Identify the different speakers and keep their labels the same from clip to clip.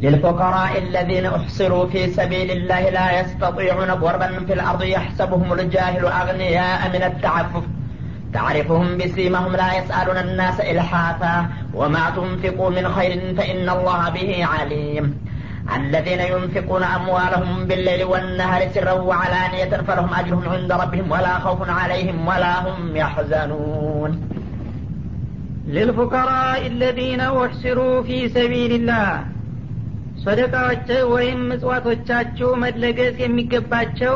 Speaker 1: للفقراء الذين أحصروا في سبيل الله لا يستطيعون ضربا في الأرض يحسبهم الجاهل أغنياء من التعفف. تعرفهم بسيمهم لا يسألون الناس إلحافا. وما تنفقوا من خير فإن الله به عليم. الذين ينفقون أموالهم بالليل والنهار سرا وعلانية فلهم أجرهم عند ربهم ولا خوف عليهم ولا هم يحزنون.
Speaker 2: للفقراء الذين أحسروا في سبيل الله ሰደቃዎች ወይም ምጽዋቶቻችሁ መለገስ የሚገባቸው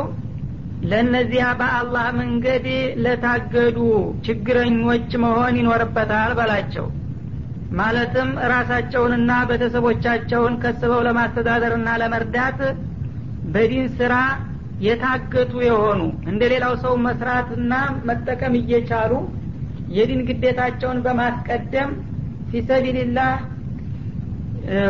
Speaker 2: ለእነዚያ በአላህ መንገድ ለታገዱ ችግረኞች መሆን ይኖርበታል በላቸው። ማለትም ራሳቸውንና ቤተሰቦቻቸውን ከስበው ለማስተዳደርና ለመርዳት በዲን ስራ የታገቱ የሆኑ እንደ ሌላው ሰው መስራትና መጠቀም እየቻሉ የዲን ግዴታቸውን በማስቀደም ፊሰቢልላህ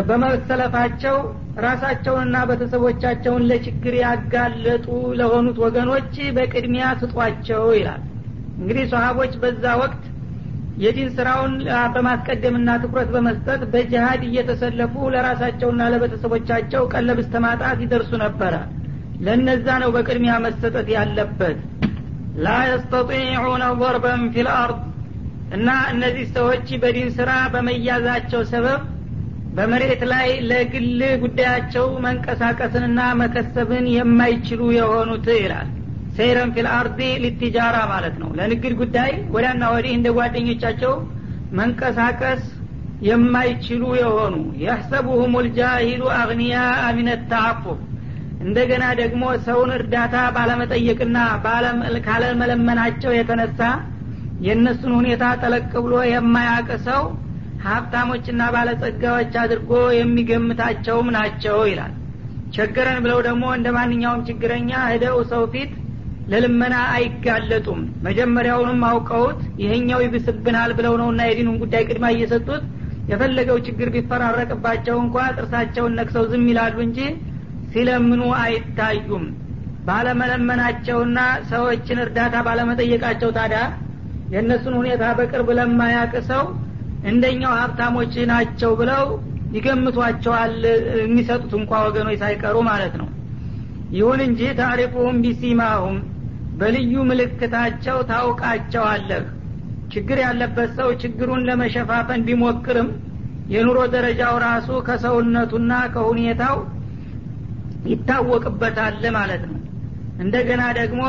Speaker 2: በመሰለፋቸው ራሳቸውንና ቤተሰቦቻቸውን ለችግር ያጋለጡ ለሆኑት ወገኖች በቅድሚያ ስጧቸው ይላል። እንግዲህ ሰሀቦች በዛ ወቅት የዲን ስራውን በማስቀደምና ትኩረት በመስጠት በጅሀድ እየተሰለፉ ለራሳቸውና ለቤተሰቦቻቸው ቀለብ እስተማጣት ይደርሱ ነበረ። ለነዛ ነው በቅድሚያ መሰጠት ያለበት። ላ የስተጢዑነ ضርበን ፊ ልአርድ እና እነዚህ ሰዎች በዲን ስራ በመያዛቸው ሰበብ በመሬት ላይ ለግል ጉዳያቸው መንቀሳቀስንና መከሰብን የማይችሉ የሆኑት ይላል። ሰይረን ፊል አርዲ ማለት ነው። ለንግድ ጉዳይ ወዲያና ወዲህ እንደ ጓደኞቻቸው መንቀሳቀስ የማይችሉ የሆኑ የሕሰቡሁም ልጃሂሉ አግኒያ ሚን ተአፉፍ እንደገና ደግሞ ሰውን እርዳታ ባለመጠየቅና ካለመለመናቸው የተነሳ የእነሱን ሁኔታ ጠለቅ ብሎ የማያቅ ሰው ሀብታሞችና ባለጸጋዎች አድርጎ የሚገምታቸውም ናቸው ይላል። ቸገረን ብለው ደግሞ እንደ ማንኛውም ችግረኛ ሄደው ሰው ፊት ለልመና አይጋለጡም። መጀመሪያውንም አውቀውት ይሄኛው ይብስብናል ብለው ነውና የዲኑን ጉዳይ ቅድማ እየሰጡት የፈለገው ችግር ቢፈራረቅባቸው እንኳ ጥርሳቸውን ነክሰው ዝም ይላሉ እንጂ ሲለምኑ አይታዩም። ባለመለመናቸውና ሰዎችን እርዳታ ባለመጠየቃቸው ታዲያ የእነሱን ሁኔታ በቅርብ ለማያቅ ሰው እንደኛው ሀብታሞች ናቸው ብለው ይገምቷቸዋል። የሚሰጡት እንኳ ወገኖች ሳይቀሩ ማለት ነው። ይሁን እንጂ ታሪፉሁም ቢሲማሁም በልዩ ምልክታቸው ታውቃቸዋለህ። ችግር ያለበት ሰው ችግሩን ለመሸፋፈን ቢሞክርም የኑሮ ደረጃው ራሱ ከሰውነቱና ከሁኔታው ይታወቅበታል ማለት ነው። እንደገና ደግሞ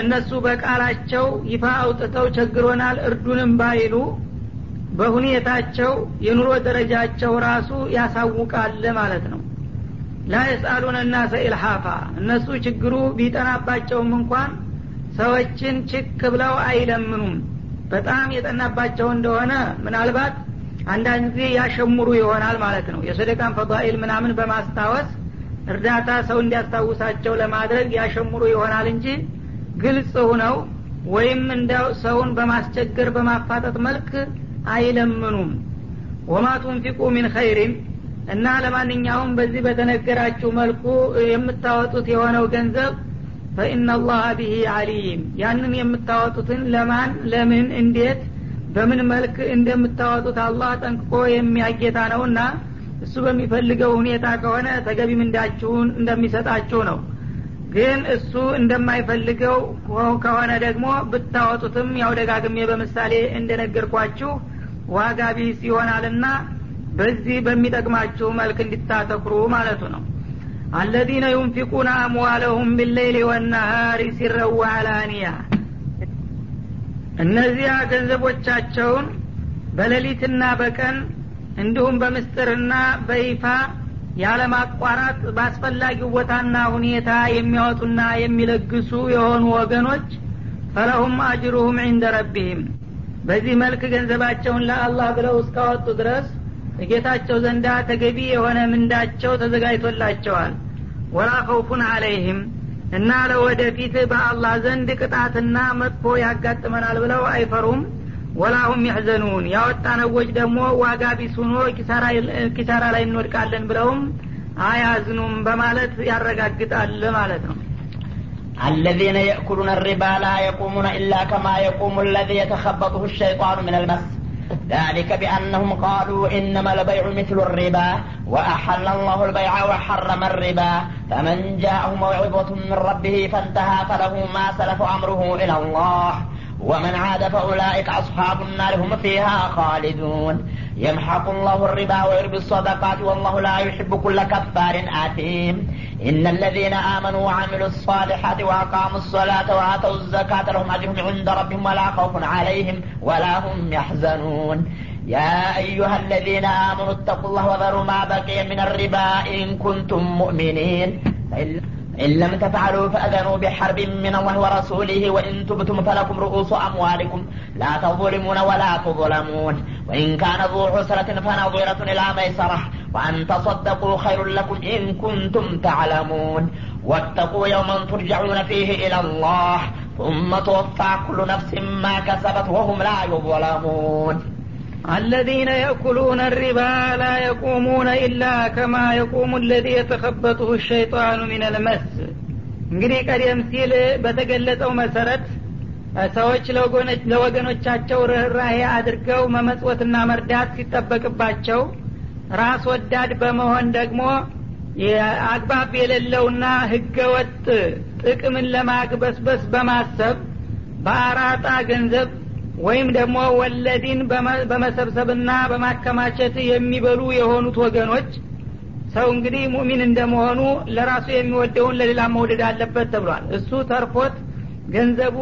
Speaker 2: እነሱ በቃላቸው ይፋ አውጥተው ቸግሮናል እርዱንም ባይሉ በሁኔታቸው የኑሮ ደረጃቸው ራሱ ያሳውቃል ማለት ነው። ላ የስአሉን እናሰ ኢልሃፋ እነሱ ችግሩ ቢጠናባቸውም እንኳን ሰዎችን ችክ ብለው አይለምኑም። በጣም የጠናባቸው እንደሆነ ምናልባት አንዳንድ ጊዜ ያሸሙሩ ይሆናል ማለት ነው። የሰደቃን ፈዳኢል ምናምን በማስታወስ እርዳታ ሰው እንዲያስታውሳቸው ለማድረግ ያሸሙሩ ይሆናል እንጂ ግልጽ ሁነው ወይም እንደ ሰውን በማስቸገር በማፋጠጥ መልክ አይለምኑም። ወማ ቱንፊቁ ሚን ኸይሪን እና ለማንኛውም በዚህ በተነገራችሁ መልኩ የምታወጡት የሆነው ገንዘብ ፈኢናላህ ቢሂ አሊም ያንን የምታወጡትን ለማን? ለምን? እንዴት? በምን መልክ እንደምታወጡት አላህ ጠንቅቆ የሚያጌታ ነውና እሱ በሚፈልገው ሁኔታ ከሆነ ተገቢ ምንዳችሁን እንደሚሰጣችሁ ነው። ግን እሱ እንደማይፈልገው ከሆነ ደግሞ ብታወጡትም ያው ደጋግሜ በምሳሌ እንደነገርኳችሁ ዋጋ ቢስ ይሆናልና በዚህ በሚጠቅማችሁ መልክ እንዲታተኩሩ ማለቱ ነው። አለዚነ ዩንፊቁነ አምዋለሁም ቢሌይሊ ወናሃሪ ሲረው አላኒያ እነዚያ ገንዘቦቻቸውን በሌሊትና በቀን እንዲሁም በምስጥርና በይፋ ያለማቋረጥ በአስፈላጊው ቦታና ሁኔታ የሚያወጡና የሚለግሱ የሆኑ ወገኖች ፈለሁም አጅሩሁም ዕንደ ረቢህም በዚህ መልክ ገንዘባቸውን ለአላህ ብለው እስካወጡ ድረስ ጌታቸው ዘንዳ ተገቢ የሆነ ምንዳቸው ተዘጋጅቶላቸዋል። ወላ ከውፉን አለይህም እና ለወደፊት በአላህ ዘንድ ቅጣትና መጥፎ ያጋጥመናል ብለው አይፈሩም። ወላሁም ያሕዘኑን ያወጣነዎች ደግሞ ዋጋ ቢስ ሆኖ ኪሳራ ላይ እንወድቃለን ብለውም አያዝኑም በማለት ያረጋግጣል ማለት ነው
Speaker 1: الذين يأكلون الربا لا يقومون إلا كما يقوم الذي يتخبطه الشيطان من المس. ذلك بأنهم قالوا إنما البيع مثل الربا وأحل الله البيع وحرم الربا. فمن جاءه موعظة من ربه فانتهى فله ما سلف أمره إلى الله. ومن عاد فأولئك أصحاب النار هم فيها خالدون. يمحق الله الربا ويربي الصدقات والله لا يحب كل كفار آثيم. إن الذين آمنوا وعملوا الصالحات وأقاموا الصلاة وآتوا الزكاة لهم أجرهم عند ربهم ولا خوف عليهم ولا هم يحزنون. يا أيها الذين آمنوا اتقوا الله وذروا ما بقي من الربا إن كنتم مؤمنين. إن لم تفعلوا فأذنوا بحرب من الله ورسوله وإن تبتم فلكم رؤوس أموالكم. لا تظلمون ولا تظلمون. وإن كان ذو عسرة فنظرة إلى ميسرة. وأن تصدقوا خير لكم إن كنتم تعلمون. واتقوا يوما ترجعون فيه إلى الله ثم توفى كل نفس ما كسبت وهم لا يظلمون.
Speaker 2: አለዚነ የእኩሉነ ሪባ ላ የቁሙነ ኢላ ከማ የቁሙ ለዚ የተከበጡሁ ሸይጣኑ ሚነልመስ እንግዲህ ቀደም ሲል በተገለጠው መሰረት ሰዎች ለወገኖቻቸው ርኅራሄ አድርገው መመጽወትና መርዳት ሲጠበቅባቸው ራስ ወዳድ በመሆን ደግሞ አግባብ የሌለውና ህገወጥ ጥቅምን ለማግበስበስ በማሰብ በአራጣ ገንዘብ ወይም ደግሞ ወለድን በመሰብሰብና በማከማቸት የሚበሉ የሆኑት ወገኖች ሰው እንግዲህ ሙእሚን እንደመሆኑ ለራሱ የሚወደውን ለሌላ መውደድ አለበት ተብሏል። እሱ ተርፎት ገንዘቡ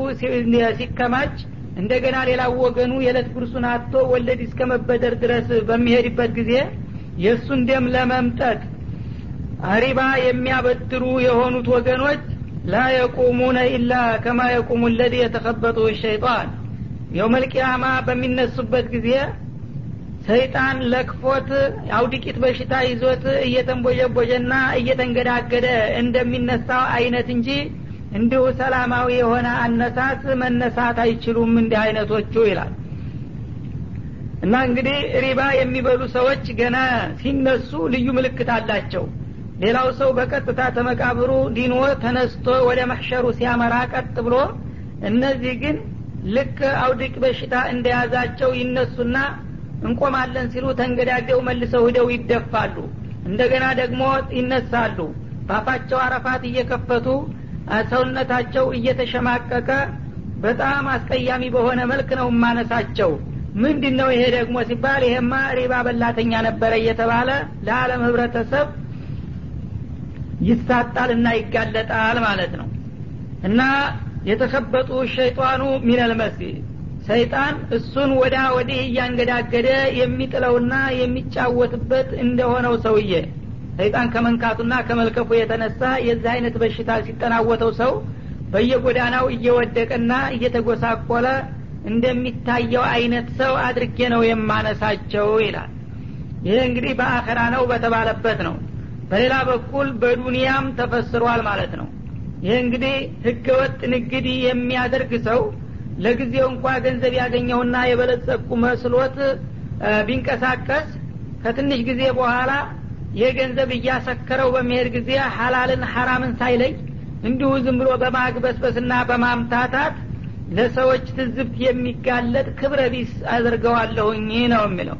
Speaker 2: ሲከማች እንደገና ሌላው ወገኑ የዕለት ጉርሱን አቶ ወለድ እስከ መበደር ድረስ በሚሄድበት ጊዜ የእሱን ደም ለመምጠጥ ሪባ የሚያበድሩ የሆኑት ወገኖች ላ የቁሙነ ኢላ ከማ የቁሙ ለዚ የተከበጡ ሸይጣን የውመልቅያማ በሚነሱበት ጊዜ ሰይጣን ለክፎት አውድቂት በሽታ ይዞት እየተንቦጀቦጀና እየተንገዳገደ እንደሚነሳው አይነት እንጂ እንዲሁ ሰላማዊ የሆነ አነሳስ መነሳት አይችሉም እንዲህ አይነቶቹ ይላል። እና እንግዲህ ሪባ የሚበሉ ሰዎች ገና ሲነሱ ልዩ ምልክት አላቸው። ሌላው ሰው በቀጥታ ተመቃብሩ ዲኖ ተነስቶ ወደ መሕሸሩ ሲያመራ ቀጥ ብሎ እነዚህ ግን ልክ አውድቅ በሽታ እንደያዛቸው ይነሱና እንቆማለን ሲሉ ተንገዳገው መልሰው ሂደው ይደፋሉ። እንደገና ደግሞ ይነሳሉ። ባፋቸው አረፋት እየከፈቱ ሰውነታቸው እየተሸማቀቀ በጣም አስቀያሚ በሆነ መልክ ነው ማነሳቸው። ምንድን ነው ይሄ ደግሞ ሲባል ይሄማ ሪባ በላተኛ ነበረ እየተባለ ለዓለም ህብረተሰብ ይሳጣልና ይጋለጣል ማለት ነው። እና የተከበጡ ሸይጣኑ ሚነል መስጊድ ሰይጣን እሱን ወዳ ወዲህ እያንገዳገደ የሚጥለውና የሚጫወትበት እንደሆነው ሰውዬ። ሰይጣን ከመንካቱና ከመልከፉ የተነሳ የዚህ አይነት በሽታ ሲጠናወተው ሰው በየጎዳናው እየወደቀና እየተጎሳቆለ እንደሚታየው አይነት ሰው አድርጌ ነው የማነሳቸው ይላል። ይህ እንግዲህ በአኸራ ነው በተባለበት ነው። በሌላ በኩል በዱንያም ተፈስሯል ማለት ነው ይህ እንግዲህ ህገወጥ ንግድ የሚያደርግ ሰው ለጊዜው እንኳ ገንዘብ ያገኘውና የበለጸቁ መስሎት ቢንቀሳቀስ ከትንሽ ጊዜ በኋላ ይህ ገንዘብ እያሰከረው በሚሄድ ጊዜ ሀላልን ሐራምን ሳይለይ እንዲሁ ዝም ብሎ በማግበስበስና በማምታታት ለሰዎች ትዝብት የሚጋለጥ ክብረ ቢስ አድርገዋለሁኝ ነው የሚለው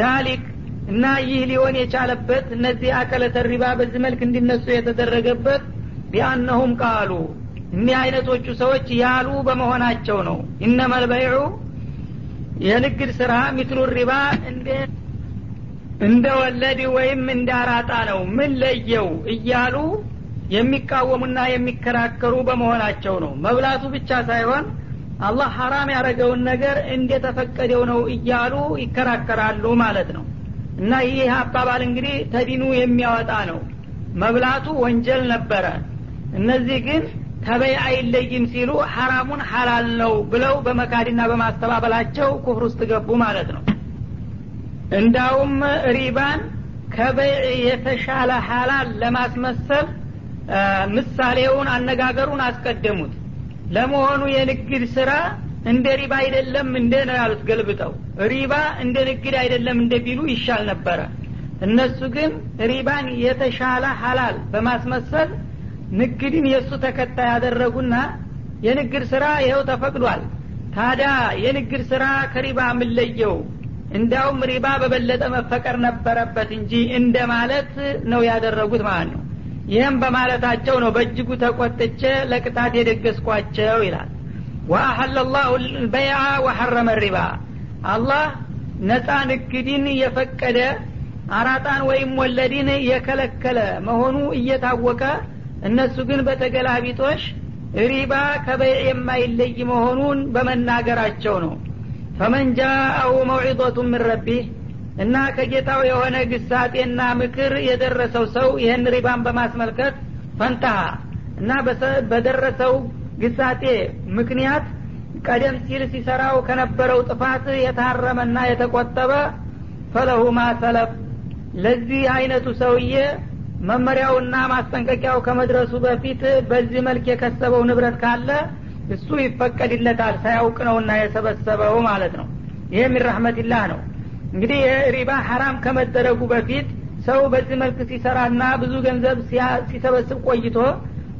Speaker 2: ዳሊክ እና ይህ ሊሆን የቻለበት እነዚህ አከለተ ሪባ በዚህ መልክ እንዲነሱ የተደረገበት ቢአነሁም ቃሉ እኒህ አይነቶቹ ሰዎች ያሉ በመሆናቸው ነው። ኢነመል በይዑ የንግድ ስራ ሚትሉ ሪባ እንደ ወለድ ወይም እንደ አራጣ ነው። ምን ለየው እያሉ የሚቃወሙና የሚከራከሩ በመሆናቸው ነው። መብላቱ ብቻ ሳይሆን አላህ ሐራም ያደረገውን ነገር እንደተፈቀደው ነው እያሉ ይከራከራሉ ማለት ነው። እና ይህ አባባል እንግዲህ ተዲኑ የሚያወጣ ነው። መብላቱ ወንጀል ነበረ እነዚህ ግን ተበይ አይለይም ሲሉ ሐራሙን ሐላል ነው ብለው በመካድና በማስተባበላቸው ኩፍር ውስጥ ገቡ ማለት ነው። እንዳውም ሪባን ከበይዕ የተሻለ ሐላል ለማስመሰል ምሳሌውን አነጋገሩን አስቀደሙት። ለመሆኑ የንግድ ስራ እንደ ሪባ አይደለም እንደ ነው ያሉት ገልብጠው። ሪባ እንደ ንግድ አይደለም እንደ ቢሉ ይሻል ነበረ። እነሱ ግን ሪባን የተሻለ ሐላል በማስመሰል ንግድን የእሱ ተከታይ ያደረጉና የንግድ ስራ ይኸው ተፈቅዷል። ታዲያ የንግድ ስራ ከሪባ የምለየው እንዳውም ሪባ በበለጠ መፈቀር ነበረበት እንጂ እንደ ማለት ነው ያደረጉት ማለት ነው። ይህም በማለታቸው ነው በእጅጉ ተቆጥቼ ለቅጣት የደገስኳቸው ይላል። ወአሐለ ላሁ ልበይዓ ወሐረመ ሪባ። አላህ ነፃ ንግድን የፈቀደ አራጣን ወይም ወለድን የከለከለ መሆኑ እየታወቀ እነሱ ግን በተገላቢጦሽ ሪባ ከበይዕ የማይለይ መሆኑን በመናገራቸው ነው። ፈመን ጃአሁ መውዒظቱ ምን ረቢህ እና ከጌታው የሆነ ግሳጤና ምክር የደረሰው ሰው ይህን ሪባን በማስመልከት ፈንታሃ እና በደረሰው ግሳጤ ምክንያት ቀደም ሲል ሲሰራው ከነበረው ጥፋት የታረመና የተቆጠበ ፈለሁ ማሰለፍ ለዚህ አይነቱ ሰውዬ መመሪያውና ማስጠንቀቂያው ከመድረሱ በፊት በዚህ መልክ የከሰበው ንብረት ካለ እሱ ይፈቀድለታል ሳያውቅ ነውና የሰበሰበው ማለት ነው። ይህ ሚን ረሕመትላህ ነው። እንግዲህ ሪባ ሐራም ከመደረጉ በፊት ሰው በዚህ መልክ ሲሰራና ብዙ ገንዘብ ሲሰበስብ ቆይቶ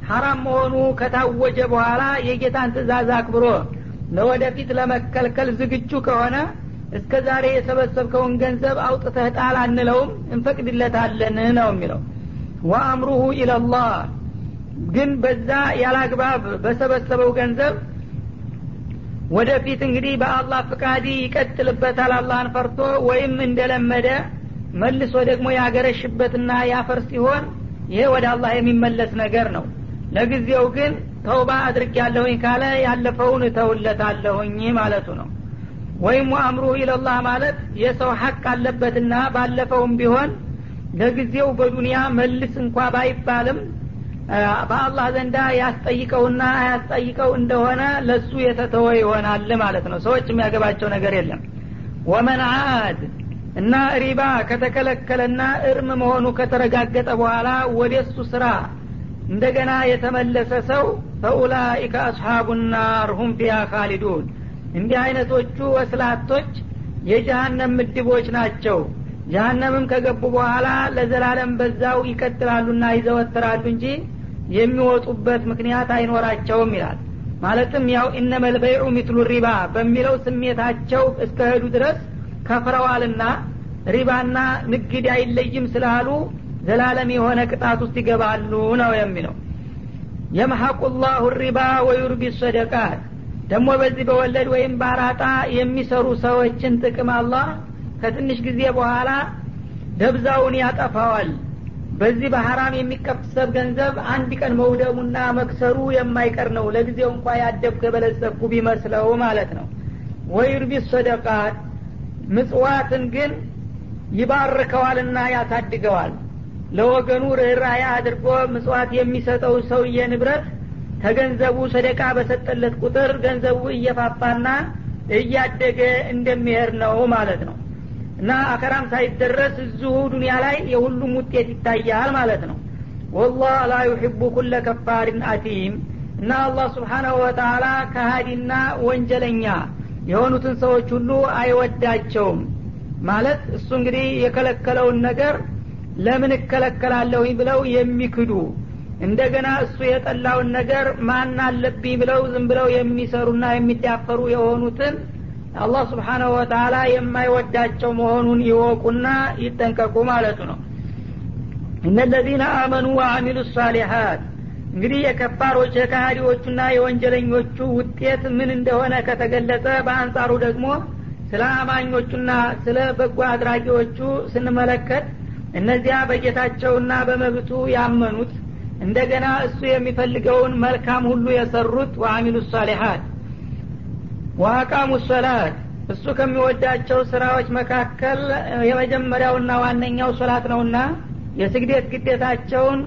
Speaker 2: ሐራም መሆኑ ከታወጀ በኋላ የጌታን ትእዛዝ አክብሮ ለወደፊት ለመከልከል ዝግጁ ከሆነ እስከ ዛሬ የሰበሰብከውን ገንዘብ አውጥተህ ጣል አንለውም እንፈቅድለታለን ነው የሚለው ወአምሩሁ ኢለላህ። ግን በዛ ያላግባብ በሰበሰበው ገንዘብ ወደፊት እንግዲህ በአላህ ፍቃድ ይቀጥልበታል። አላህን ፈርቶ ወይም እንደለመደ መልሶ ደግሞ ያገረሽበትና ያፈር ሲሆን ይሄ ወደ አላህ የሚመለስ ነገር ነው። ለጊዜው ግን ተውባ አድርግ ያለሁኝ ካለ ያለፈውን እተውለታለሁኝ ማለቱ ነው። ወይም ወአምሩ ኢለላህ ማለት የሰው ሀቅ አለበትና ባለፈውም ቢሆን ለጊዜው በዱንያ መልስ እንኳ ባይባልም በአላህ ዘንዳ ያስጠይቀውና አያስጠይቀው እንደሆነ ለሱ የተተወ ይሆናል ማለት ነው። ሰዎች የሚያገባቸው ነገር የለም። ወመን አድ እና ሪባ ከተከለከለና እርም መሆኑ ከተረጋገጠ በኋላ ወደ እሱ ስራ እንደገና የተመለሰ ሰው ፈኡላኢከ አስሓቡ ናር ሁም ፊያ ካሊዱን እንዲህ አይነቶቹ ወስላቶች የጀሃነም ምድቦች ናቸው ጀሃነምም ከገቡ በኋላ ለዘላለም በዛው ይቀጥላሉና ይዘወትራሉ እንጂ የሚወጡበት ምክንያት አይኖራቸውም ይላል። ማለትም ያው ኢነመልበይዑ ሚትሉ ሪባ በሚለው ስሜታቸው እስከ ሄዱ ድረስ ከፍረዋልና ሪባና ንግድ አይለይም ስላሉ ዘላለም የሆነ ቅጣት ውስጥ ይገባሉ ነው የሚለው። የመሐቁ ላሁ ሪባ ወዩርቢ ሰደቃት። ደግሞ በዚህ በወለድ ወይም በአራጣ የሚሰሩ ሰዎችን ጥቅም አላህ ከትንሽ ጊዜ በኋላ ደብዛውን ያጠፋዋል። በዚህ በሐራም የሚቀሰብ ገንዘብ አንድ ቀን መውደሙና መክሰሩ የማይቀር ነው። ለጊዜው እንኳ ያደብኩ የበለጸኩ ቢመስለው ማለት ነው። ወዩርቢ ሰደቃት። ምጽዋትን ግን ይባርከዋልና ያሳድገዋል። ለወገኑ ርኅራኄ አድርጎ ምጽዋት የሚሰጠው ሰውዬ ንብረት ተገንዘቡ ሰደቃ በሰጠለት ቁጥር ገንዘቡ እየፋፋና እያደገ እንደሚሄድ ነው ማለት ነው እና አከራም ሳይደረስ እዚሁ ዱኒያ ላይ የሁሉም ውጤት ይታያል ማለት ነው። ወላህ ላ ዩሕቡ ኩለ ከፋሪን አቲም እና አላህ ስብሓናሁ ወተላ ከሃዲና ወንጀለኛ የሆኑትን ሰዎች ሁሉ አይወዳቸውም። ማለት እሱ እንግዲህ የከለከለውን ነገር ለምን እከለከላለሁኝ ብለው የሚክዱ እንደገና እሱ የጠላውን ነገር ማን አለብኝ ብለው ዝም ብለው የሚሰሩና የሚዳፈሩ የሆኑትን አላህ ስብሓናሁ ወተላ የማይወዳቸው መሆኑን ይወቁና ይጠንቀቁ ማለቱ ነው። እነለዚነ አመኑ ወአሚሉ ሳሊሓት እንግዲህ የከፋሮች የካሃዲዎቹና የወንጀለኞቹ ውጤት ምን እንደሆነ ከተገለጸ በአንጻሩ ደግሞ ስለ አማኞቹና ስለ በጎ አድራጊዎቹ ስንመለከት እነዚያ በጌታቸውና በመብቱ ያመኑት እንደገና እሱ የሚፈልገውን መልካም ሁሉ የሰሩት ወአሚሉ ሳሊሓት ወአቃሙ ሶላት እሱ ከሚወዳቸው ስራዎች መካከል የመጀመሪያውና ዋነኛው ሶላት ነውና የስግደት ግዴታቸውን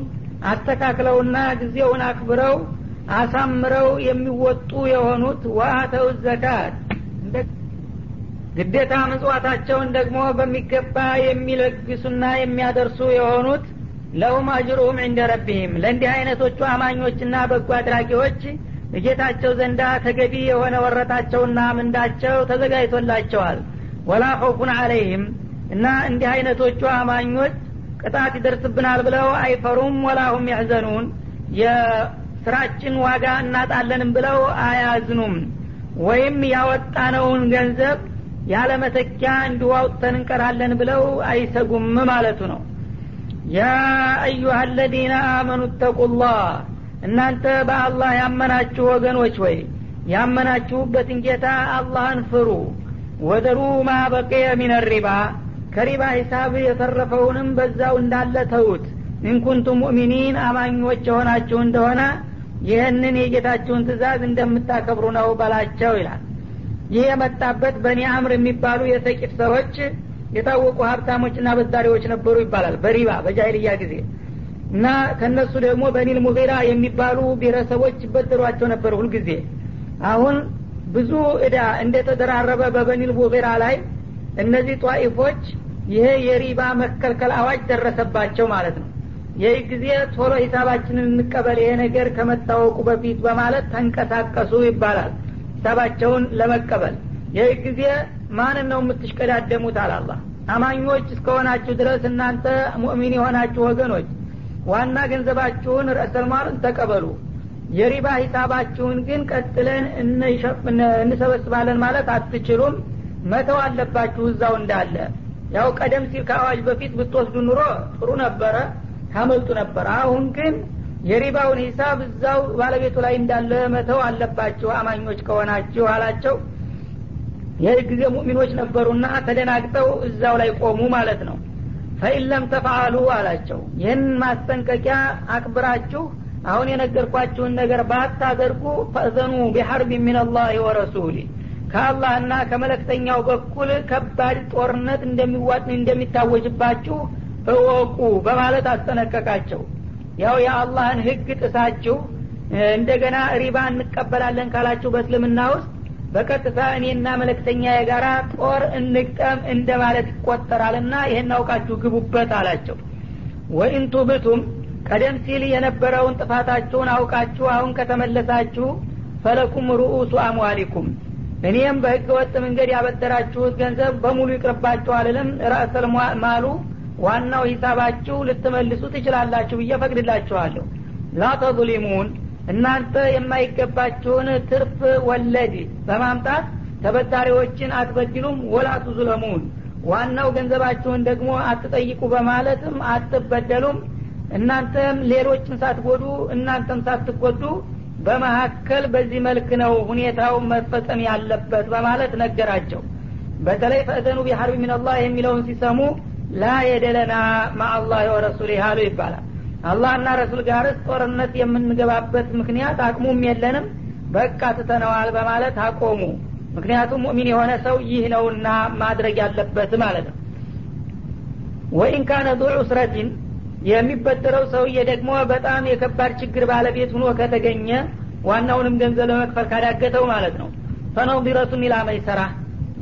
Speaker 2: አስተካክለውና ጊዜውን አክብረው አሳምረው የሚወጡ የሆኑት ወአተው ዘካት። ግዴታ ምጽዋታቸውን ደግሞ በሚገባ የሚለግሱና የሚያደርሱ የሆኑት ለሁም አጅሩሁም ዕንደ ረቢህም ለእንዲህ አይነቶቹ አማኞችና በጎ አድራጊዎች እጌታቸው ዘንዳ ተገቢ የሆነ ወረታቸውና ምንዳቸው ተዘጋጅቶላቸዋል። ወላ ኸውፉን አለይህም እና እንዲህ አይነቶቹ አማኞች ቅጣት ይደርስብናል ብለው አይፈሩም ወላሁም ያሕዘኑን የስራችን ዋጋ እናጣለንም ብለው አያዝኑም። ወይም ያወጣነውን ገንዘብ ያለ መተኪያ እንዲሁ አውጥተን እንቀራለን ብለው አይሰጉም ማለቱ ነው። ያ አዩሃ አለዚነ አመኑ ተቁላህ እናንተ በአላህ ያመናችሁ ወገኖች ወይ ያመናችሁበትን ጌታ አላህን ፍሩ። ወደሩ ማ በቀየ ሚን ሪባ ከሪባ ሂሳብ የተረፈውንም በዛው እንዳለ ተዉት። ኢንኩንቱም ሙእሚኒን አማኞች የሆናችሁ እንደሆነ ይህንን የጌታችሁን ትእዛዝ እንደምታከብሩ ነው በላቸው ይላል። ይህ የመጣበት በኒ አምር የሚባሉ የሰቂፍ ሰዎች የታወቁ ሀብታሞችና በዛሪዎች ነበሩ ይባላል። በሪባ በጃይልያ ጊዜ እና ከነሱ ደግሞ በኒል ሙጊራ የሚባሉ ብሔረሰቦች ይበደሯቸው ነበር ሁልጊዜ። አሁን ብዙ እዳ እንደተደራረበ በበኒል ሙጊራ ላይ እነዚህ ጧኢፎች ይሄ የሪባ መከልከል አዋጅ ደረሰባቸው ማለት ነው። ይህ ጊዜ ቶሎ ሂሳባችንን እንቀበል ይሄ ነገር ከመታወቁ በፊት በማለት ተንቀሳቀሱ ይባላል። ሂሳባቸውን ለመቀበል ይህ ጊዜ ማንን ነው የምትሽቀዳደሙት አላላ አማኞች እስከሆናችሁ ድረስ እናንተ ሙእሚን የሆናችሁ ወገኖች ዋና ገንዘባችሁን ረእሰልማልን ተቀበሉ። የሪባ ሂሳባችሁን ግን ቀጥለን እንሰበስባለን ማለት አትችሉም። መተው አለባችሁ እዛው እንዳለ። ያው ቀደም ሲል ከአዋጅ በፊት ብትወስዱ ኑሮ ጥሩ ነበረ ታመልጡ ነበር። አሁን ግን የሪባውን ሂሳብ እዛው ባለቤቱ ላይ እንዳለ መተው አለባችሁ። አማኞች ከሆናችሁ አላቸው። ይህ ጊዜ ሙእሚኖች ነበሩና ተደናግጠው እዛው ላይ ቆሙ ማለት ነው ፈኢለም ተፈአሉ አላቸው። ይህን ማስጠንቀቂያ አክብራችሁ አሁን የነገርኳችሁን ነገር ባታደርጉ ፈእዘኑ ቢሐርብ ሚንላህ ወረሱሊ። ከአላህና ከመለክተኛው በኩል ከባድ ጦርነት እንደሚታወጅባችሁ እወቁ በማለት አስጠነቀቃቸው። ያው የአላህን ህግ ጥሳችሁ እንደገና ሪባ እንቀበላለን ካላችሁ በእስልምና ውስጥ በቀጥታ እኔና መለክተኛ የጋራ ጦር እንግጠም እንደ ማለት ይቆጠራልና ይህን አውቃችሁ ግቡበት አላቸው። ወኢን ቱብቱም ቀደም ሲል የነበረውን ጥፋታችሁን አውቃችሁ አሁን ከተመለሳችሁ ፈለኩም ሩኡሱ አምዋሊኩም። እኔም በህገ ወጥ መንገድ ያበደራችሁት ገንዘብ በሙሉ ይቅርባችሁ አልልም። ራእሰል ማሉ ዋናው ሂሳባችሁ ልትመልሱ ትችላላችሁ ብዬ ፈቅድላችኋለሁ። ላተظሊሙን እናንተ የማይገባችሁን ትርፍ ወለድ በማምጣት ተበዳሪዎችን አትበድሉም ወላ ቱዝለሙን ዋናው ገንዘባችሁን ደግሞ አትጠይቁ በማለትም አትበደሉም። እናንተም ሌሎችን ሳትጎዱ እናንተም ሳትጎዱ በመካከል በዚህ መልክ ነው ሁኔታው መፈጸም ያለበት በማለት ነገራቸው። በተለይ ፈእዘኑ ቢሐርቢ ሚንላህ የሚለውን ሲሰሙ ላ የደለና ማአላህ ወረሱል ያሉ ይባላል አላህና ረሱል ጋርስ ጦርነት የምንገባበት ምክንያት አቅሙም የለንም። በቃ ትተነዋል በማለት አቆሙ። ምክንያቱም ሙእሚን የሆነ ሰው ይህ ነውና ማድረግ ያለበት ማለት ነው። ወኢን ካነ ዱ ዑስረቲን የሚበደረው ሰውዬ ደግሞ በጣም የከባድ ችግር ባለቤት ሁኖ ከተገኘ ዋናውንም ገንዘብ ለመክፈል ካዳገተው ማለት ነው። ፈነውዲረቱን ኢላ መይሰራ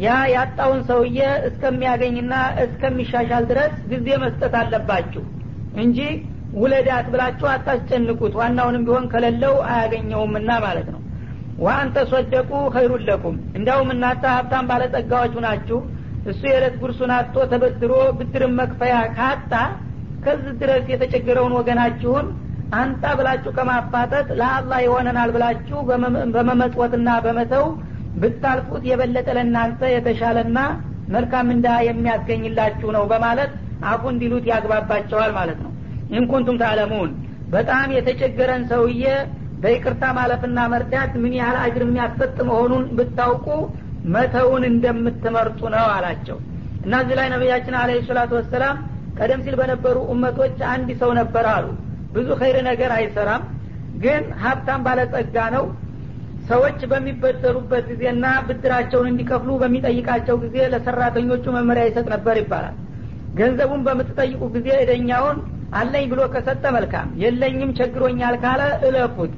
Speaker 2: ያ ያጣውን ሰውዬ እስከሚያገኝና እስከሚሻሻል ድረስ ጊዜ መስጠት አለባችሁ እንጂ ውለዳት ብላችሁ አታስጨንቁት። ዋናውንም ቢሆን ከሌለው አያገኘውምና ማለት ነው። ወአንተ ሶደቁ ኸይሩን ለኩም። እንዲያውም እናንተ ሀብታም ባለጸጋዎች ናችሁ። እሱ የዕለት ጉርሱን አጥቶ ተበድሮ ብድርን መክፈያ ካጣ ከዚህ ድረስ የተቸገረውን ወገናችሁን አንጣ ብላችሁ ከማፋጠጥ ለአላህ ይሆነናል ብላችሁ በመመጽወትና በመተው ብታልፉት የበለጠ ለእናንተ የተሻለና መልካም እንዳ የሚያስገኝላችሁ ነው በማለት አፉ እንዲሉት ያግባባቸዋል ማለት ነው ኢንኩንቱም ታለሙን በጣም የተቸገረን ሰውዬ በይቅርታ ማለፍና መርዳት ምን ያህል አጅር የሚያሰጥ መሆኑን ብታውቁ መተውን እንደምትመርጡ ነው አላቸው። እና እዚህ ላይ ነቢያችን አለ ሰላቱ ወሰላም ቀደም ሲል በነበሩ እመቶች አንድ ሰው ነበር አሉ። ብዙ ኸይር ነገር አይሰራም ግን ሀብታም ባለጸጋ ነው። ሰዎች በሚበደሩበት ጊዜና ብድራቸውን እንዲከፍሉ በሚጠይቃቸው ጊዜ ለሰራተኞቹ መመሪያ ይሰጥ ነበር ይባላል። ገንዘቡን በምትጠይቁ ጊዜ እደኛውን አለኝ ብሎ ከሰጠ መልካም። የለኝም ቸግሮኛል ካለ እለፉት።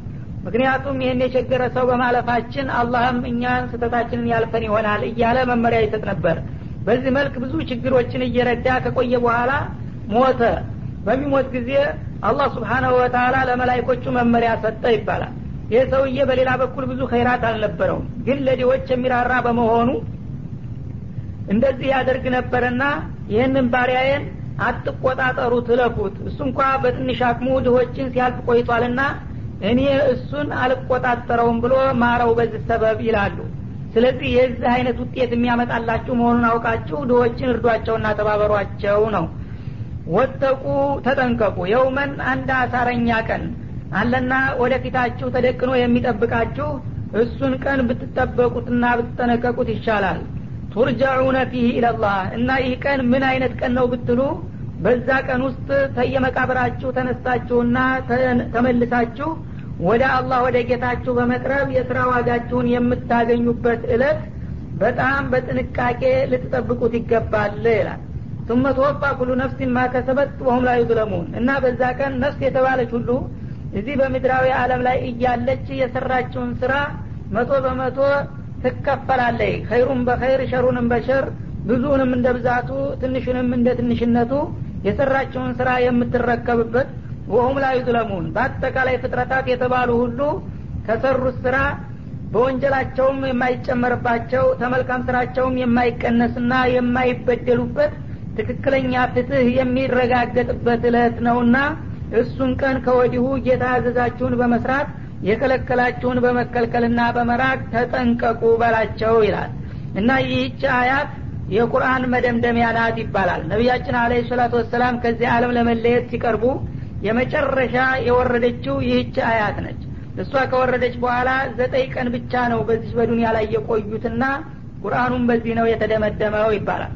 Speaker 2: ምክንያቱም ይህን የቸገረ ሰው በማለፋችን አላህም እኛን ስህተታችንን ያልፈን ይሆናል እያለ መመሪያ ይሰጥ ነበር። በዚህ መልክ ብዙ ችግሮችን እየረዳ ከቆየ በኋላ ሞተ። በሚሞት ጊዜ አላህ ስብሓናሁ ወተላ ለመላይኮቹ መመሪያ ሰጠ ይባላል። ይህ ሰውዬ በሌላ በኩል ብዙ ኸይራት አልነበረውም። ግን ለዲዎች የሚራራ በመሆኑ እንደዚህ ያደርግ ነበርና ይህንን ባሪያዬን አትቆጣጠሩ ትለፉት እሱ እንኳ በትንሽ አቅሙ ድሆችን ሲያልፍ ቆይቷልና እኔ እሱን አልቆጣጠረውም ብሎ ማረው በዚህ ሰበብ ይላሉ። ስለዚህ የዚህ አይነት ውጤት የሚያመጣላችሁ መሆኑን አውቃችሁ ድሆችን እርዷቸውና ተባበሯቸው ነው። ወተቁ ተጠንቀቁ። የውመን አንድ አሳረኛ ቀን አለና ወደፊታችሁ ተደቅኖ የሚጠብቃችሁ እሱን ቀን ብትጠበቁትና ብትጠነቀቁት ይሻላል ቱርጃዑነ ፊህ ኢለላህ እና ይህ ቀን ምን አይነት ቀን ነው ብትሉ በዛ ቀን ውስጥ ተየመቃብራችሁ ተነስታችሁና ተመልሳችሁ ወደ አላህ ወደ ጌታችሁ በመቅረብ የስራ ዋጋችሁን የምታገኙበት እለት በጣም በጥንቃቄ ልትጠብቁት ይገባል ይላል ثم توفى كل نفس ما كسبت وهم لا يظلمون እና በዛ ቀን ነፍስ የተባለች ሁሉ እዚህ በምድራዊ ዓለም ላይ እያለች የሰራችውን ስራ መቶ በመቶ ትከፈላለይ። ኸይሩን በኸይር ሸሩንም በሸር ብዙውንም እንደ ብዛቱ ትንሹንም እንደ ትንሽነቱ የሰራቸውን ስራ የምትረከብበት ወሁም ላይ ዩዝለሙን። በአጠቃላይ ፍጥረታት የተባሉ ሁሉ ከሰሩት ስራ በወንጀላቸውም የማይጨመርባቸው ተመልካም ስራቸውም የማይቀነስና የማይበደሉበት ትክክለኛ ፍትህ የሚረጋገጥበት እለት ነውና እሱን ቀን ከወዲሁ ጌታ ያዘዛችሁን በመስራት የከለከላችሁን በመከልከልና በመራቅ ተጠንቀቁ በላቸው ይላል። እና ይህች አያት የቁርአን መደምደሚያ ናት ይባላል። ነቢያችን አለ ሰላቱ ወሰላም ከዚህ ዓለም ለመለየት ሲቀርቡ የመጨረሻ የወረደችው ይህች አያት ነች። እሷ ከወረደች በኋላ ዘጠኝ ቀን ብቻ ነው በዚህ በዱንያ ላይ የቆዩትና ቁርአኑም በዚህ ነው የተደመደመው ይባላል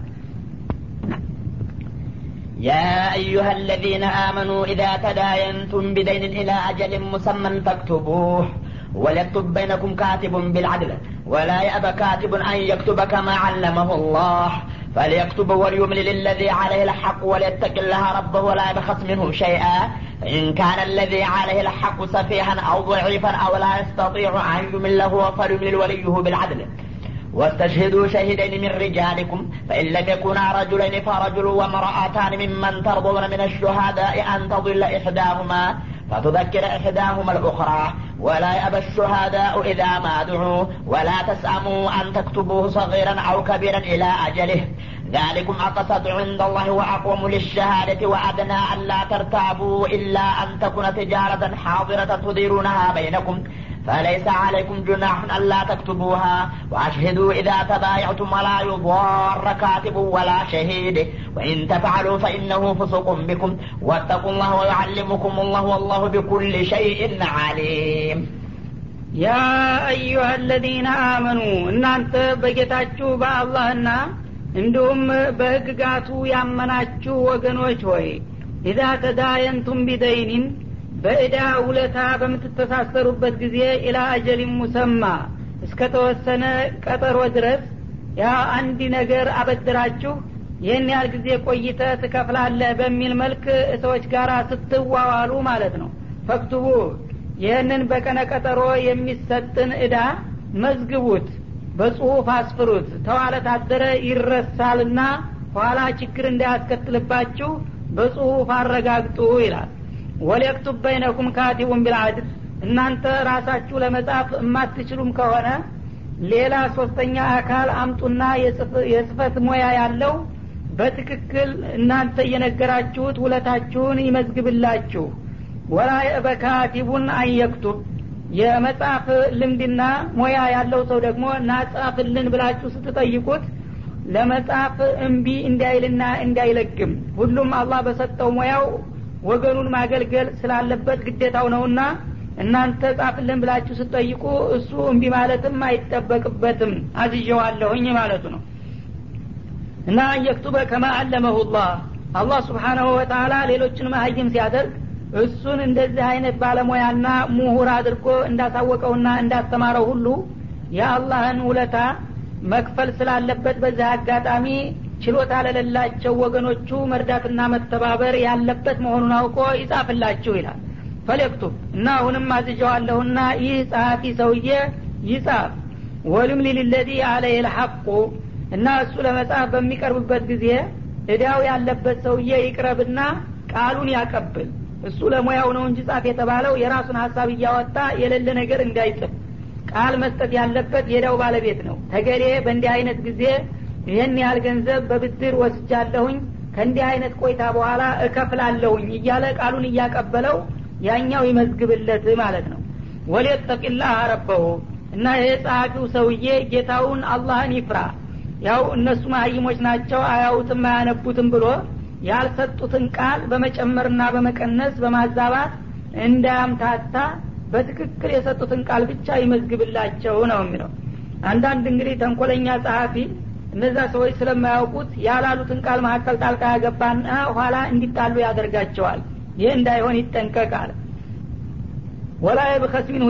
Speaker 1: يا أيها الذين آمنوا إذا تداينتم بدين إلى أجل مسمى فاكتبوه. وليكتب بينكم كاتب بالعدل ولا يأبى كاتب أن يكتب كما علمه الله. فليكتب وليملل الذي عليه الحق وليتق الله ربه ولا يبخس منه شيئا. فإن كان الذي عليه الحق سفيها أو ضعيفا أو لا يستطيع أن يمله فليملل وليه بالعدل. واستشهدوا شهدين من رجالكم فإن لم يكونا رجلين فرجل وامرأتان ممن ترضون من الشهداء أن تضل إحداهما فتذكر إحداهما الأخرى ولا يأبى الشهداء إذا ما دعوا ولا تسأموا أن تكتبوه صغيرا أو كبيرا إلى أجله ذلكم أقسط عند الله وأقوم للشهادة وأدنى أن لا ترتابوا إلا أن تكون تجارة حاضرة تديرونها بينكم فليس عليكم جناح ألا تكتبوها وأشهدوا إذا تبايعتم ولا يضار كاتب ولا شهيد وإن تفعلوا فإنه فسق بكم واتقوا الله ويعلمكم الله والله بكل شيء عليم
Speaker 2: ያ አዩሀ አለዚነ አመኑ እናንተ በጌታችሁ በአላህና እንዲሁም በህግጋቱ ያመናችሁ ወገኖች ሆይ ኢዛ ተዳየንቱም ቢደይኒን በእዳ ውለታ በምትተሳሰሩበት ጊዜ ኢላ አጀሊን ሙሰማ እስከ ተወሰነ ቀጠሮ ድረስ ያ አንድ ነገር አበድራችሁ ይህን ያህል ጊዜ ቆይተ ትከፍላለህ በሚል መልክ ሰዎች ጋር ስትዋዋሉ ማለት ነው። ፈክቱቡ ይህንን በቀነ ቀጠሮ የሚሰጥን እዳ መዝግቡት በጽሁፍ አስፍሩት። ተዋለ ታደረ ይረሳልና ኋላ ችግር እንዳያስከትልባችሁ በጽሁፍ አረጋግጡ ይላል ወሊየክቱብ በይነኩም ካቲቡን ቢልአድል እናንተ ራሳችሁ ለመጻፍ የማትችሉም ከሆነ ሌላ ሶስተኛ አካል አምጡና የጽፈት ሙያ ያለው በትክክል እናንተ እየነገራችሁት ውለታችሁን ይመዝግብላችሁ። ወላ የእበ ካቲቡን አንየክቱብ የመጻፍ ልምድና ሙያ ያለው ሰው ደግሞ ናጻፍልን ብላችሁ ስትጠይቁት ለመጻፍ እምቢ እንዳይልና እንዳይለግም ሁሉም አላህ በሰጠው ሙያው ወገኑን ማገልገል ስላለበት ግዴታው ነውና እናንተ ጻፍልን ብላችሁ ስትጠይቁ እሱ እምቢ ማለትም አይጠበቅበትም። አዝዤዋለሁኝ ማለቱ ነው። እና የክቱበ ከማ አለመሁ ላህ። አላህ ስብሓናሁ ወተላ ሌሎችን መሀይም ሲያደርግ እሱን እንደዚህ አይነት ባለሙያና ምሁር አድርጎ እንዳሳወቀውና እንዳስተማረው ሁሉ የአላህን ውለታ መክፈል ስላለበት በዚህ አጋጣሚ ችሎታ ለሌላቸው ወገኖቹ መርዳትና መተባበር ያለበት መሆኑን አውቆ ይጻፍላችሁ ይላል። ፈለክቱብ እና አሁንም አዝጀዋለሁና ይህ ጸሐፊ ሰውዬ ይጻፍ። ወልም ሊልለዚ አለህ ልሐቁ እና እሱ ለመጻፍ በሚቀርብበት ጊዜ እዳው ያለበት ሰውዬ ይቅረብና ቃሉን ያቀብል። እሱ ለሙያው ነው እንጂ ጻፍ የተባለው የራሱን ሀሳብ እያወጣ የሌለ ነገር እንዳይጽፍ። ቃል መስጠት ያለበት የዳው ባለቤት ነው። ተገሌ በእንዲህ አይነት ጊዜ ይህን ያህል ገንዘብ በብድር ወስጃለሁኝ ከእንዲህ አይነት ቆይታ በኋላ እከፍላለሁኝ እያለ ቃሉን እያቀበለው ያኛው ይመዝግብለት ማለት ነው። ወሊየተቂላህ ረበሁ እና ይሄ ጸሐፊው ሰውዬ ጌታውን አላህን ይፍራ። ያው እነሱ መሀይሞች ናቸው አያውትም አያነቡትም ብሎ ያልሰጡትን ቃል በመጨመርና በመቀነስ በማዛባት እንዳያምታታ በትክክል የሰጡትን ቃል ብቻ ይመዝግብላቸው ነው የሚለው። አንዳንድ እንግዲህ ተንኮለኛ ጸሐፊ እነዛ ሰዎች ስለማያውቁት ያላሉትን ቃል መካከል ጣልቃ ያገባና ኋላ እንዲጣሉ ያደርጋቸዋል። ይህ እንዳይሆን ይጠንቀቃል። ወላ የብከስ ሚንሁ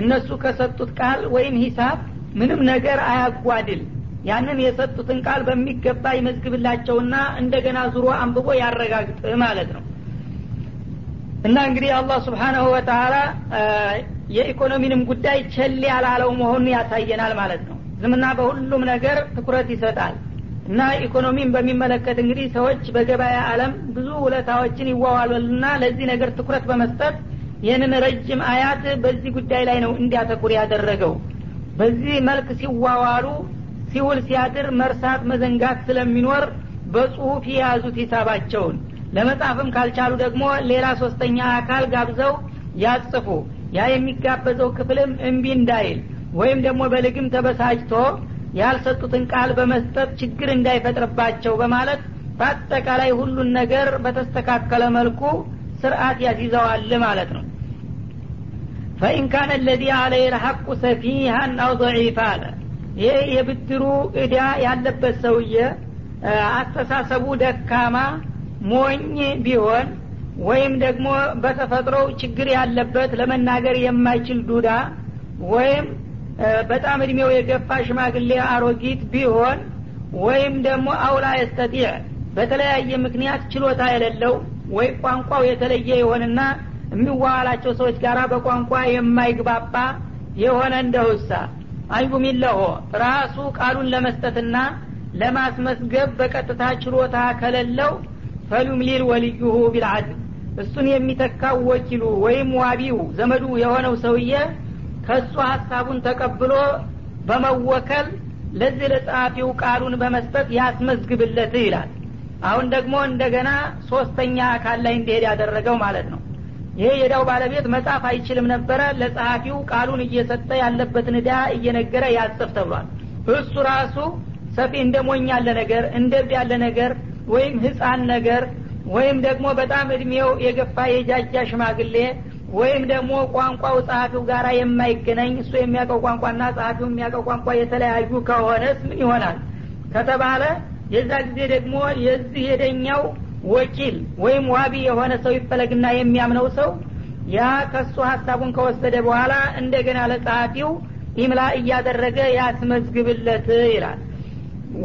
Speaker 2: እነሱ ከሰጡት ቃል ወይም ሂሳብ ምንም ነገር አያጓድል። ያንን የሰጡትን ቃል በሚገባ ይመዝግብላቸውና እንደገና ዙሮ አንብቦ ያረጋግጥ ማለት ነው። እና እንግዲህ አላህ ስብሓናሁ ወተላ የኢኮኖሚንም ጉዳይ ቸል ያላለው መሆኑን ያሳየናል ማለት ነው ዝምና በሁሉም ነገር ትኩረት ይሰጣል። እና ኢኮኖሚን በሚመለከት እንግዲህ ሰዎች በገበያ አለም ብዙ ውለታዎችን ይዋዋሉና ለዚህ ነገር ትኩረት በመስጠት ይህንን ረጅም አያት በዚህ ጉዳይ ላይ ነው እንዲያተኩር ያደረገው። በዚህ መልክ ሲዋዋሉ ሲውል ሲያድር መርሳት መዘንጋት ስለሚኖር በጽሁፍ የያዙት ሂሳባቸውን። ለመጻፍም ካልቻሉ ደግሞ ሌላ ሶስተኛ አካል ጋብዘው ያጽፉ። ያ የሚጋበዘው ክፍልም እምቢ እንዳይል ወይም ደግሞ በልግም ተበሳጭቶ ያልሰጡትን ቃል በመስጠት ችግር እንዳይፈጥርባቸው በማለት በአጠቃላይ ሁሉን ነገር በተስተካከለ መልኩ ስርአት ያስይዘዋል ማለት ነው። ፈኢን ካነ ለዚ አለይ ልሐቁ ሰፊሃን አው ضዒፋ አለ። ይህ የብድሩ እዳ ያለበት ሰውዬ አስተሳሰቡ ደካማ ሞኝ ቢሆን ወይም ደግሞ በተፈጥሮው ችግር ያለበት ለመናገር የማይችል ዱዳ ወይም በጣም እድሜው የገፋ ሽማግሌ አሮጊት ቢሆን ወይም ደግሞ አውላ የስተጢዕ በተለያየ ምክንያት ችሎታ የሌለው ወይ ቋንቋው የተለየ የሆነና የሚዋዋላቸው ሰዎች ጋር በቋንቋ የማይግባባ የሆነ እንደውሳ አንዩሚለሆ ራሱ ቃሉን ለመስጠትና ለማስመስገብ በቀጥታ ችሎታ ከሌለው ፈሉምሊል ወልዩሁ ቢልዓድል እሱን የሚተካው ወኪሉ ወይም ዋቢው ዘመዱ የሆነው ሰውዬ ከእሱ ሀሳቡን ተቀብሎ በመወከል ለዚህ ለጸሐፊው ቃሉን በመስጠት ያስመዝግብለት ይላል። አሁን ደግሞ እንደገና ሶስተኛ አካል ላይ እንዲሄድ ያደረገው ማለት ነው። ይሄ የዳው ባለቤት መጻፍ አይችልም ነበረ። ለጸሐፊው ቃሉን እየሰጠ ያለበትን እዳ እየነገረ ያጽፍ ተብሏል። እሱ ራሱ ሰፊ እንደ ሞኝ ያለ ነገር እንደብ ያለ ነገር ወይም ህፃን ነገር ወይም ደግሞ በጣም እድሜው የገፋ የጃጃ ሽማግሌ ወይም ደግሞ ቋንቋው ጸሐፊው ጋር የማይገናኝ እሱ የሚያውቀው ቋንቋና ጸሐፊው የሚያውቀው ቋንቋ የተለያዩ ከሆነስ ምን ይሆናል? ከተባለ የዛ ጊዜ ደግሞ የዚህ የደኛው ወኪል ወይም ዋቢ የሆነ ሰው ይፈለግና የሚያምነው ሰው ያ ከሱ ሀሳቡን ከወሰደ በኋላ እንደገና ለጸሐፊው ኢምላ እያደረገ ያስመዝግብለት ይላል።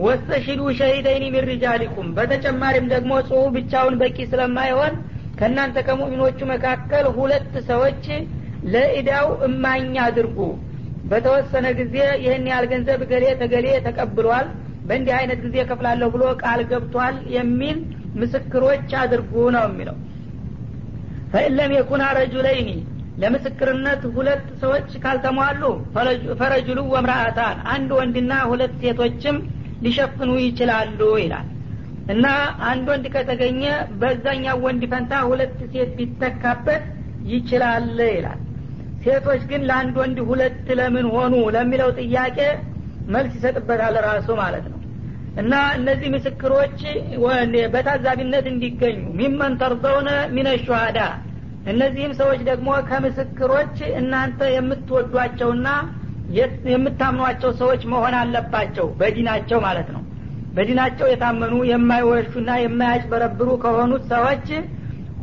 Speaker 2: ወስተሽዱ ሸሂደይኒ ሚን ሪጃሊኩም በተጨማሪም ደግሞ ጽሁፍ ብቻውን በቂ ስለማይሆን ከእናንተ ከሙእሚኖቹ መካከል ሁለት ሰዎች ለኢዳው እማኝ አድርጉ። በተወሰነ ጊዜ ይህን ያህል ገንዘብ ገሌ ተገሌ ተቀብሏል በእንዲህ አይነት ጊዜ ከፍላለሁ ብሎ ቃል ገብቷል የሚል ምስክሮች አድርጉ ነው የሚለው። ፈኢለም የኩና ረጁለይኒ ለምስክርነት ሁለት ሰዎች ካልተሟሉ ፈረጅሉ ወምራአታን አንድ ወንድና ሁለት ሴቶችም ሊሸፍኑ ይችላሉ ይላል እና አንድ ወንድ ከተገኘ በዛኛው ወንድ ፈንታ ሁለት ሴት ቢተካበት ይችላል ይላል። ሴቶች ግን ለአንድ ወንድ ሁለት ለምን ሆኑ ለሚለው ጥያቄ መልስ ይሰጥበታል ራሱ ማለት ነው። እና እነዚህ ምስክሮች በታዛቢነት እንዲገኙ ሚመን ተርዘውነ ሚነ እነዚህም ሰዎች ደግሞ ከምስክሮች እናንተ የምትወዷቸውና የምታምኗቸው ሰዎች መሆን አለባቸው በዲናቸው ማለት ነው በዲናቸው የታመኑ የማይወሹና የማያጭበረብሩ ከሆኑት ሰዎች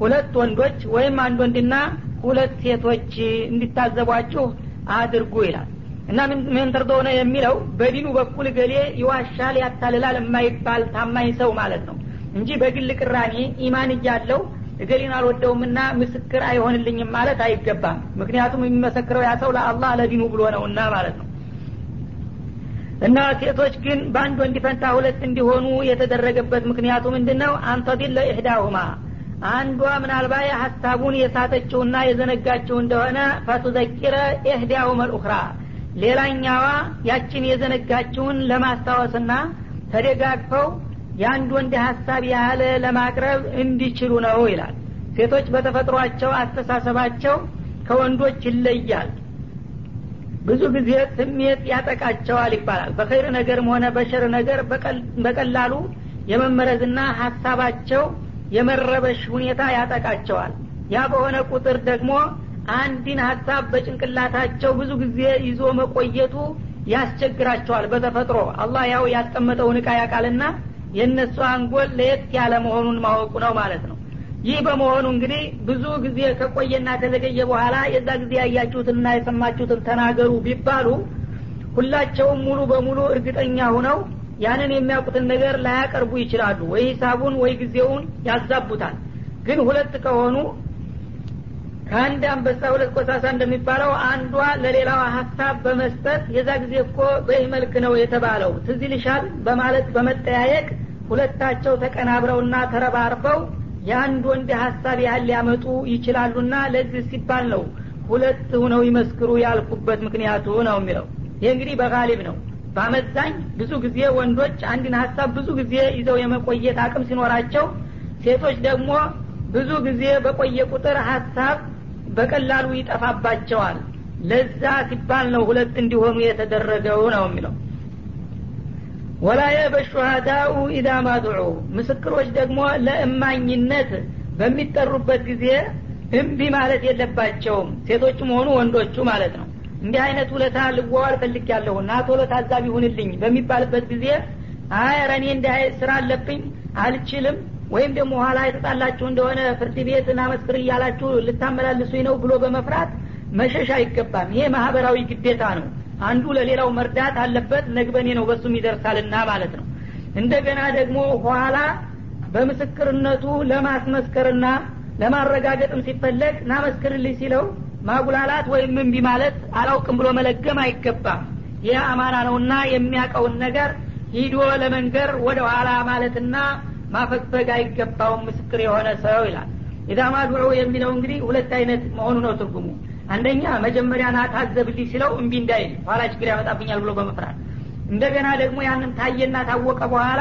Speaker 2: ሁለት ወንዶች ወይም አንድ ወንድና ሁለት ሴቶች እንዲታዘቧችሁ አድርጉ ይላል። እና ምን ተርዶነ የሚለው? በዲኑ በኩል ገሌ ይዋሻል ያታልላል የማይባል ታማኝ ሰው ማለት ነው እንጂ በግል ቅራኔ ኢማን እያለው እገሌን አልወደውምና ምስክር አይሆንልኝም ማለት አይገባም። ምክንያቱም የሚመሰክረው ያ ሰው ለአላህ ለዲኑ ብሎ ነውና ማለት ነው እና ሴቶች ግን በአንድ ወንድ ፈንታ ሁለት እንዲሆኑ የተደረገበት ምክንያቱ ምንድን ነው አንተዲለ ኢህዳሁማ። አንዷ ምናልባት ሀሳቡን የሳተችውና የዘነጋችው እንደሆነ ፈቱዘኪረ ኢህዳሁመ ልኡክራ ሌላኛዋ ያችን የዘነጋችውን ለማስታወስና ተደጋግፈው የአንድ ወንድ ሀሳብ ያህል ለማቅረብ እንዲችሉ ነው ይላል። ሴቶች በተፈጥሯቸው አስተሳሰባቸው ከወንዶች ይለያል ብዙ ጊዜ ስሜት ያጠቃቸዋል ይባላል። በኸይር ነገርም ሆነ በሸር ነገር በቀላሉ የመመረዝና ሀሳባቸው የመረበሽ ሁኔታ ያጠቃቸዋል። ያ በሆነ ቁጥር ደግሞ አንድን ሀሳብ በጭንቅላታቸው ብዙ ጊዜ ይዞ መቆየቱ ያስቸግራቸዋል በተፈጥሮ። አላህ ያው ያስቀመጠውን እቃ ያቃልና የእነሱ አንጎል ለየት ያለ መሆኑን ማወቁ ነው ማለት ነው ይህ በመሆኑ እንግዲህ ብዙ ጊዜ ከቆየና ከዘገየ በኋላ የዛ ጊዜ ያያችሁትንና የሰማችሁትን ተናገሩ ቢባሉ ሁላቸውም ሙሉ በሙሉ እርግጠኛ ሁነው ያንን የሚያውቁትን ነገር ላያቀርቡ ይችላሉ። ወይ ሂሳቡን ወይ ጊዜውን ያዛቡታል። ግን ሁለት ከሆኑ ከአንድ አንበሳ ሁለት ቆሳሳ እንደሚባለው አንዷ ለሌላዋ ሀሳብ በመስጠት የዛ ጊዜ እኮ በይህ መልክ ነው የተባለው። ትዝ ይልሻል? በማለት በመጠያየቅ ሁለታቸው ተቀናብረውና ተረባርበው የአንድ ወንድ ሀሳብ ያህል ሊያመጡ ይችላሉና ለዚህ ሲባል ነው ሁለት ሁነው ይመስክሩ ያልኩበት ምክንያቱ ነው የሚለው። ይህ እንግዲህ በጋሊብ ነው። በአመዛኝ ብዙ ጊዜ ወንዶች አንድን ሀሳብ ብዙ ጊዜ ይዘው የመቆየት አቅም ሲኖራቸው ሴቶች ደግሞ ብዙ ጊዜ በቆየ ቁጥር ሀሳብ በቀላሉ ይጠፋባቸዋል። ለዛ ሲባል ነው ሁለት እንዲሆኑ የተደረገው ነው የሚለው ወላ የበሹሃዳኡ ኢዳ ማድዑ ምስክሮች ደግሞ ለእማኝነት በሚጠሩበት ጊዜ እምቢ ማለት የለባቸውም። ሴቶቹም ሆኑ ወንዶቹ ማለት ነው። እንዲህ አይነት ውለታ ልዋዋል ፈልግ ያለሁ እና ቶሎ ታዛቢ ሁንልኝ በሚባልበት ጊዜ አይ ረኔ እንዲህ ስራ አለብኝ አልችልም ወይም ደግሞ ኋላ የተጣላችሁ እንደሆነ ፍርድ ቤት ናመስክር እያላችሁ ልታመላልሱኝ ነው ብሎ በመፍራት መሸሽ አይገባም። ይሄ ማህበራዊ ግዴታ ነው አንዱ ለሌላው መርዳት አለበት ነግበኔ ነው በሱም ይደርሳልና ማለት ነው። እንደገና ደግሞ ኋላ በምስክርነቱ ለማስመስከርና ለማረጋገጥም ሲፈለግ ናመስክርልኝ ሲለው ማጉላላት ወይም እምቢ ማለት አላውቅም ብሎ መለገም አይገባም። ይህ አማና ነውና የሚያውቀውን ነገር ሂዶ ለመንገር ወደ ኋላ ማለትና ማፈግፈግ አይገባውም። ምስክር የሆነ ሰው ይላል። ኢዳማ ዱዑ የሚለው እንግዲህ ሁለት አይነት መሆኑ ነው ትርጉሙ አንደኛ መጀመሪያ ና ታዘብልኝ ሲለው እምቢ እንዳይል ኋላ ችግር ያመጣብኛል ብሎ በመፍራት። እንደገና ደግሞ ያንን ታየና ታወቀ በኋላ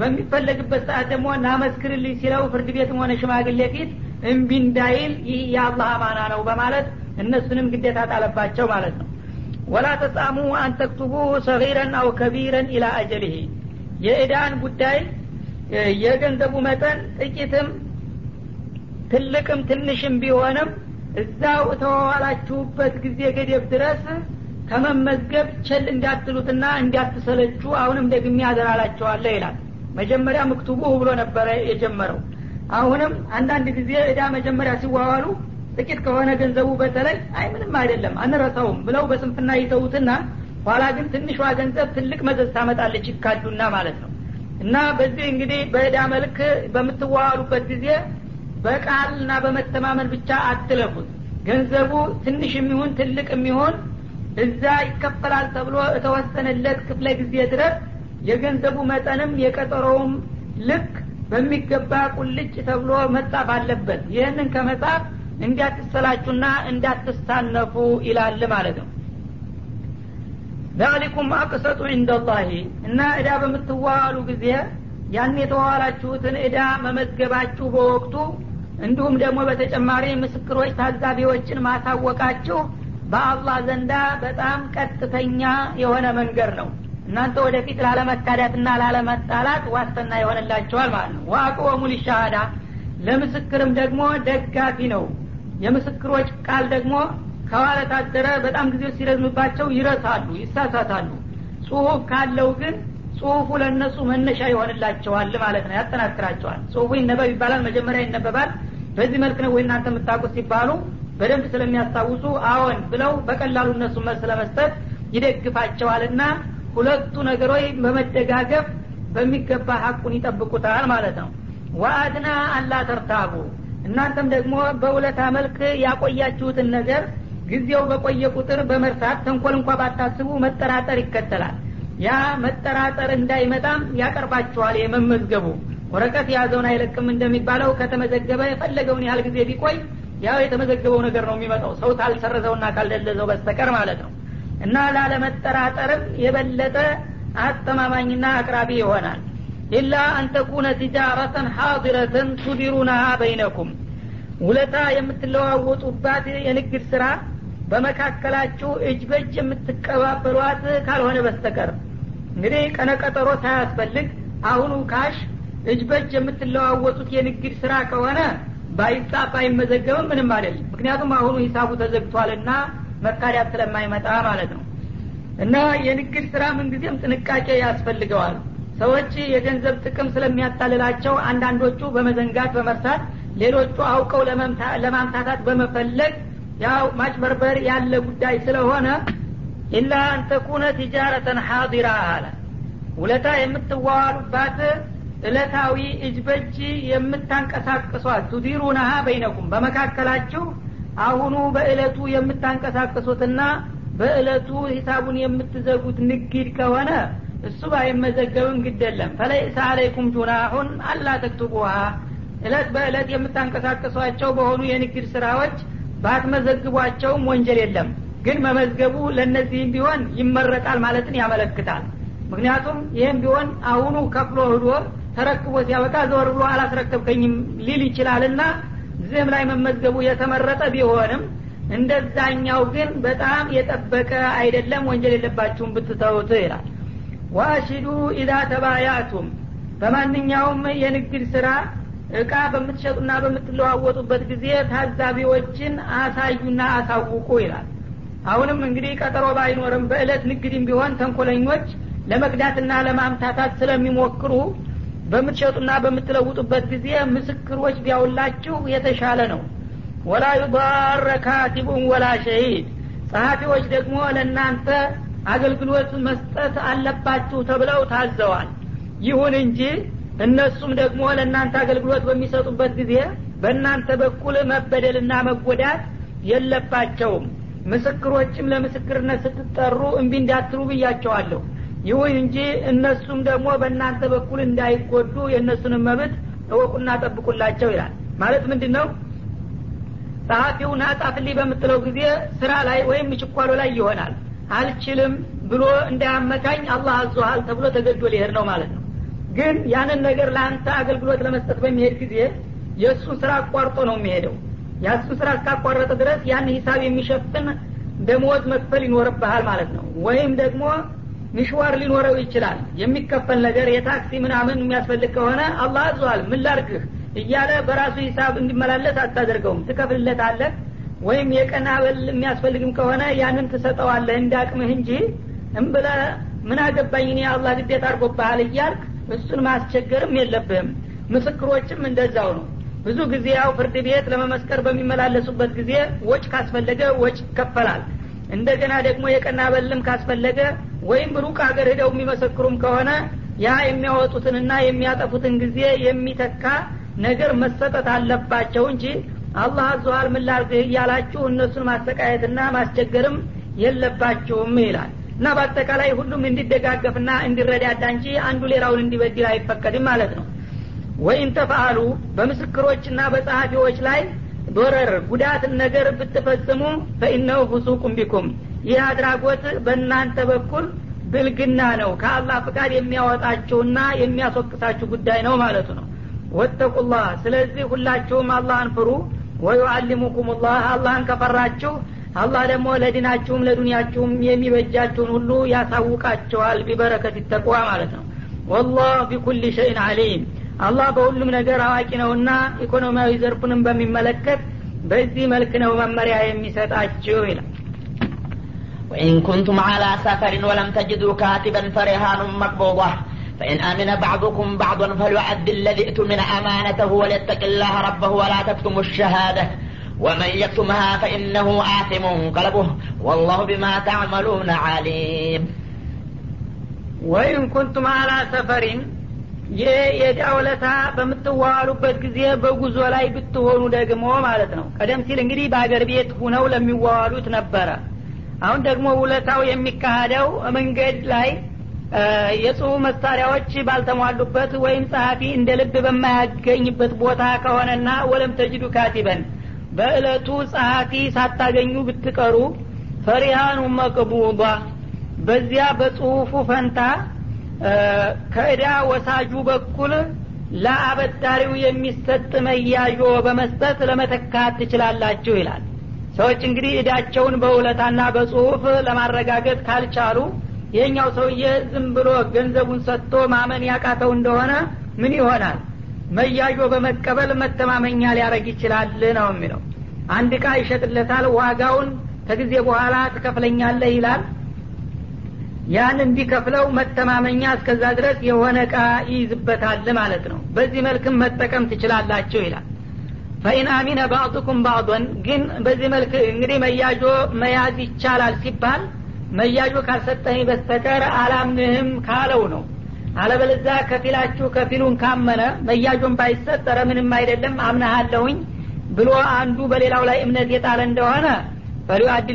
Speaker 2: በሚፈለግበት ሰዓት ደግሞ ናመስክርልኝ ሲለው ፍርድ ቤትም ሆነ ሽማግሌ ፊት እምቢ እንዳይል ይህ የአላህ አማና ነው በማለት እነሱንም ግዴታ ጣለባቸው ማለት ነው። ወላ ተጻሙ አንተክቱቡ ሰጊረን አው ከቢረን ኢላ አጀልህ የእዳን ጉዳይ የገንዘቡ መጠን ጥቂትም ትልቅም ትንሽም ቢሆንም እዛው ተዋዋላችሁበት ጊዜ ገደብ ድረስ ከመመዝገብ ቸል እንዳትሉትና እንዳትሰለቹ አሁንም ደግሜ ያደራላቸዋለሁ ይላል። መጀመሪያ ምክቱቡ ብሎ ነበረ የጀመረው። አሁንም አንዳንድ ጊዜ እዳ መጀመሪያ ሲዋዋሉ ጥቂት ከሆነ ገንዘቡ በተለይ አይ ምንም አይደለም አንረሳውም ብለው በስንፍና ይተዉትና ኋላ ግን ትንሿ ገንዘብ ትልቅ መዘዝ ታመጣለች ይካዱና ማለት ነው። እና በዚህ እንግዲህ በእዳ መልክ በምትዋዋሉበት ጊዜ በቃልና በመተማመን ብቻ አትለፉት። ገንዘቡ ትንሽ የሚሆን ትልቅ የሚሆን እዛ ይከፈላል ተብሎ የተወሰነለት ክፍለ ጊዜ ድረስ የገንዘቡ መጠንም የቀጠሮውም ልክ በሚገባ ቁልጭ ተብሎ መጻፍ አለበት። ይህንን ከመጻፍ እንዲያትሰላችሁና እንዳትሳነፉ ይላል ማለት ነው። ዛሊኩም አቅሰጡ እንደላሂ እና እዳ በምትዋዋሉ ጊዜ ያን የተዋዋላችሁትን እዳ መመዝገባችሁ በወቅቱ እንዲሁም ደግሞ በተጨማሪ ምስክሮች ታዛቢዎችን ማሳወቃችሁ በአላህ ዘንዳ በጣም ቀጥተኛ የሆነ መንገድ ነው። እናንተ ወደፊት ላለመካዳትና ላለመጣላት ዋስትና ይሆንላቸዋል ማለት ነው። ዋቅወሙ ሊሻሃዳ። ለምስክርም ደግሞ ደጋፊ ነው። የምስክሮች ቃል ደግሞ ከኋላ ታደረ በጣም ጊዜው ሲረዝምባቸው ይረሳሉ ይሳሳታሉ። ጽሁፍ ካለው ግን ጽሁፉ ለእነሱ መነሻ ይሆንላቸዋል ማለት ነው። ያጠናክራቸዋል። ጽሁፉ ይነበብ ይባላል መጀመሪያ ይነበባል። በዚህ መልክ ነው ወይ እናንተ የምታውቁት ሲባሉ በደንብ ስለሚያስታውሱ አዎን ብለው በቀላሉ እነሱ መልስ ለመስጠት ይደግፋቸዋልና ሁለቱ ነገሮች በመደጋገፍ በሚገባ ሀቁን ይጠብቁታል ማለት ነው። ወአድና አላ ተርታቡ። እናንተም ደግሞ በውለታ መልክ ያቆያችሁትን ነገር ጊዜው በቆየ ቁጥር በመርሳት ተንኮል እንኳ ባታስቡ መጠራጠር ይከተላል ያ መጠራጠር እንዳይመጣም ያቀርባችኋል የመመዝገቡ። ወረቀት የያዘውን አይለቅም እንደሚባለው ከተመዘገበ የፈለገውን ያህል ጊዜ ቢቆይ ያው የተመዘገበው ነገር ነው የሚመጣው። ሰው ካልሰረዘውና ካልደለዘው በስተቀር ማለት ነው። እና ላለመጠራጠርም የበለጠ አስተማማኝና አቅራቢ ይሆናል። إلا أن تكون تجارة حاضرة تديرونها بينكم። ውለታ የምትለዋወጡባት የንግድ ስራ በመካከላችሁ እጅ በእጅ የምትቀባበሏት ካልሆነ በስተቀር እንግዲህ ቀነ ቀጠሮ ሳያስፈልግ አሁኑ cash እጅ በእጅ የምትለዋወጡት የንግድ ስራ ከሆነ ባይጻፍ አይመዘገብም ምንም አይደለም። ምክንያቱም አሁኑ ሂሳቡ ተዘግቷልና መካዳት ስለማይመጣ ማለት ነው። እና የንግድ ስራ ምንጊዜም ጥንቃቄ ያስፈልገዋል። ሰዎች የገንዘብ ጥቅም ስለሚያታልላቸው አንዳንዶቹ በመዘንጋት በመርሳት ሌሎቹ አውቀው ለማምታታት በመፈለግ ያው ማጭበርበር ያለ ጉዳይ ስለሆነ ኢላ አንተኩነ ቲጃረተን ሐዲራ አለ ውለታ የምትዋዋሉባት እለታዊ እጅ በእጅ የምታንቀሳቅሷት ቱዲሩነሃ በይነኩም በመካከላችሁ አሁኑ በእለቱ የምታንቀሳቅሱትና በእለቱ ሂሳቡን የምትዘጉት ንግድ ከሆነ እሱ ባይመዘገብም ግድ የለም። ፈለይሰ አለይኩም ጁናሁን አላ ተክቱቡሃ። እለት በእለት የምታንቀሳቅሷቸው በሆኑ የንግድ ስራዎች ባትመዘግቧቸውም ወንጀል የለም ግን መመዝገቡ ለእነዚህም ቢሆን ይመረጣል ማለትን ያመለክታል። ምክንያቱም ይህም ቢሆን አሁኑ ከፍሎ ህዶ ተረክቦ ሲያበቃ ዘወር ብሎ አላስረከብከኝም ሊል ይችላልና ዝህም ላይ መመዝገቡ የተመረጠ ቢሆንም እንደዛኛው ግን በጣም የጠበቀ አይደለም ወንጀል የለባችሁም ብትተውት ይላል። ዋሽዱ ኢዛ ተባያቱም በማንኛውም የንግድ ስራ እቃ በምትሸጡና በምትለዋወጡበት ጊዜ ታዛቢዎችን አሳዩና አሳውቁ ይላል አሁንም እንግዲህ ቀጠሮ ባይኖርም በእለት ንግድም ቢሆን ተንኮለኞች ለመቅዳትና ለማምታታት ስለሚሞክሩ በምትሸጡና በምትለውጡበት ጊዜ ምስክሮች ቢያውላችሁ የተሻለ ነው። ወላ ዩዳረ ካቲቡን ወላ ሸሂድ። ጸሐፊዎች ደግሞ ለእናንተ አገልግሎት መስጠት አለባችሁ ተብለው ታዘዋል። ይሁን እንጂ እነሱም ደግሞ ለእናንተ አገልግሎት በሚሰጡበት ጊዜ በእናንተ በኩል መበደልና መጎዳት የለባቸውም ምስክሮችም ለምስክርነት ስትጠሩ እምቢ እንዳትሉ ብያቸዋለሁ። ይሁን እንጂ እነሱም ደግሞ በእናንተ በኩል እንዳይጎዱ የእነሱንም መብት እወቁና ጠብቁላቸው ይላል። ማለት ምንድን ነው ጸሐፊውን አጻፍልኝ በምትለው ጊዜ ስራ ላይ ወይም ችኳሎ ላይ ይሆናል። አልችልም ብሎ እንዳያመካኝ አላህ አዞሃል ተብሎ ተገዶ ሊሄድ ነው ማለት ነው። ግን ያንን ነገር ለአንተ አገልግሎት ለመስጠት በሚሄድ ጊዜ የእሱን ስራ አቋርጦ ነው የሚሄደው የእሱን ስራ እስካቋረጠ ድረስ ያን ሂሳብ የሚሸፍን ደሞዝ መክፈል ይኖርብሃል ማለት ነው። ወይም ደግሞ ሚሽዋር ሊኖረው ይችላል። የሚከፈል ነገር የታክሲ ምናምን የሚያስፈልግ ከሆነ አላህ አዟል። ምን ላርግህ እያለ በራሱ ሂሳብ እንዲመላለስ አታደርገውም። ትከፍልለት አለህ ወይም የቀና በል የሚያስፈልግም ከሆነ ያንን ትሰጠዋለህ እንዳቅምህ እንጂ እምብለ ምን አገባኝ እኔ አላህ ግዴታ አድርጎብሃል እያልክ እሱን ማስቸገርም የለብህም። ምስክሮችም እንደዛው ነው ብዙ ጊዜ ያው ፍርድ ቤት ለመመስከር በሚመላለሱበት ጊዜ ወጭ ካስፈለገ ወጭ ይከፈላል። እንደገና ደግሞ የቀና በልም ካስፈለገ ወይም ሩቅ ሀገር ሄደው የሚመሰክሩም ከሆነ ያ የሚያወጡትንና የሚያጠፉትን ጊዜ የሚተካ ነገር መሰጠት አለባቸው እንጂ አላህ አዘዋል ምላርግህ እያላችሁ እነሱን ማሰቃየትና ማስቸገርም የለባችሁም ይላል። እና በአጠቃላይ ሁሉም እንዲደጋገፍና እንዲረዳዳ እንጂ አንዱ ሌላውን እንዲበድል አይፈቀድም ማለት ነው ወይን ተፈአሉ በምስክሮችና በጸሐፊዎች ላይ ዶረር ጉዳትን ነገር ብትፈጽሙ ፈኢነው ፍሱቁም ቢኩም። ይህ አድራጎት በእናንተ በኩል ብልግና ነው ከአላህ ፍቃድ የሚያወጣችሁና የሚያስወቅሳችሁ ጉዳይ ነው ማለቱ ነው። ወተቁላህ። ስለዚህ ሁላችሁም አላህን ፍሩ። ወዩአሊሙኩም ላህ አላህን ከፈራችሁ አላህ ደግሞ ለዲናችሁም ለዱንያችሁም የሚበጃችሁን ሁሉ ያሳውቃቸዋል። ቢበረከት ይተቅዋ ማለት ነው። ወላህ ቢኩል ሸይን አሊም አላህ በሁሉም ነገር አዋቂ ነውና ኢኮኖሚያዊ ዘርፉንም በሚመለከት በዚህ መልክ ነው መመሪያ የሚሰጣችሁ ይላል
Speaker 1: وإن كنتم على سفر ولم تجدوا كاتبا فرهان مقبوضة فإن أمن بعضكم بعضا فليؤد الذي اؤتمن أمانته وليتق الله ربه ولا تكتموا الشهادة ومن يكتمها فإنه آثم قلبه والله بما تعملون عليم
Speaker 2: ወይን ኩንቱም አላ ሰፈሪን ይህ የዳውለታ በምትዋዋሉበት ጊዜ በጉዞ ላይ ብትሆኑ ደግሞ ማለት ነው። ቀደም ሲል እንግዲህ በአገር ቤት ሁነው ለሚዋዋሉት ነበረ። አሁን ደግሞ ውለታው የሚካሄደው መንገድ ላይ የጽሁፍ መሳሪያዎች ባልተሟሉበት ወይም ጸሐፊ እንደ ልብ በማያገኝበት ቦታ ከሆነና ወለም ተጅዱ ካቲበን በእለቱ ጸሐፊ ሳታገኙ ብትቀሩ ፈሪሃኑ መቅቡባ በዚያ በጽሁፉ ፈንታ ከእዳ ወሳጁ በኩል ለአበዳሪው የሚሰጥ መያዦ በመስጠት ለመተካት ትችላላችሁ ይላል። ሰዎች እንግዲህ እዳቸውን በውለታና በጽሁፍ ለማረጋገጥ ካልቻሉ ይህኛው ሰውዬ ዝም ብሎ ገንዘቡን ሰጥቶ ማመን ያቃተው እንደሆነ ምን ይሆናል? መያዦ በመቀበል መተማመኛ ሊያደረግ ይችላል ነው የሚለው። አንድ እቃ ይሸጥለታል ዋጋውን ከጊዜ በኋላ ትከፍለኛለህ ይላል ያን እንዲከፍለው መተማመኛ እስከዛ ድረስ የሆነ እቃ ይይዝበታል ማለት ነው። በዚህ መልክም መጠቀም ትችላላችሁ ይላል። ፈኢን አሚነ ባዕዱኩም ባዕዶን ግን በዚህ መልክ እንግዲህ መያዦ መያዝ ይቻላል ሲባል መያዦ ካልሰጠኝ በስተቀር አላምንህም ካለው ነው። አለበለዛ ከፊላችሁ ከፊሉን ካመነ መያዦን ባይሰጥ ምንም አይደለም አምናሃለሁኝ ብሎ አንዱ በሌላው ላይ እምነት የጣለ እንደሆነ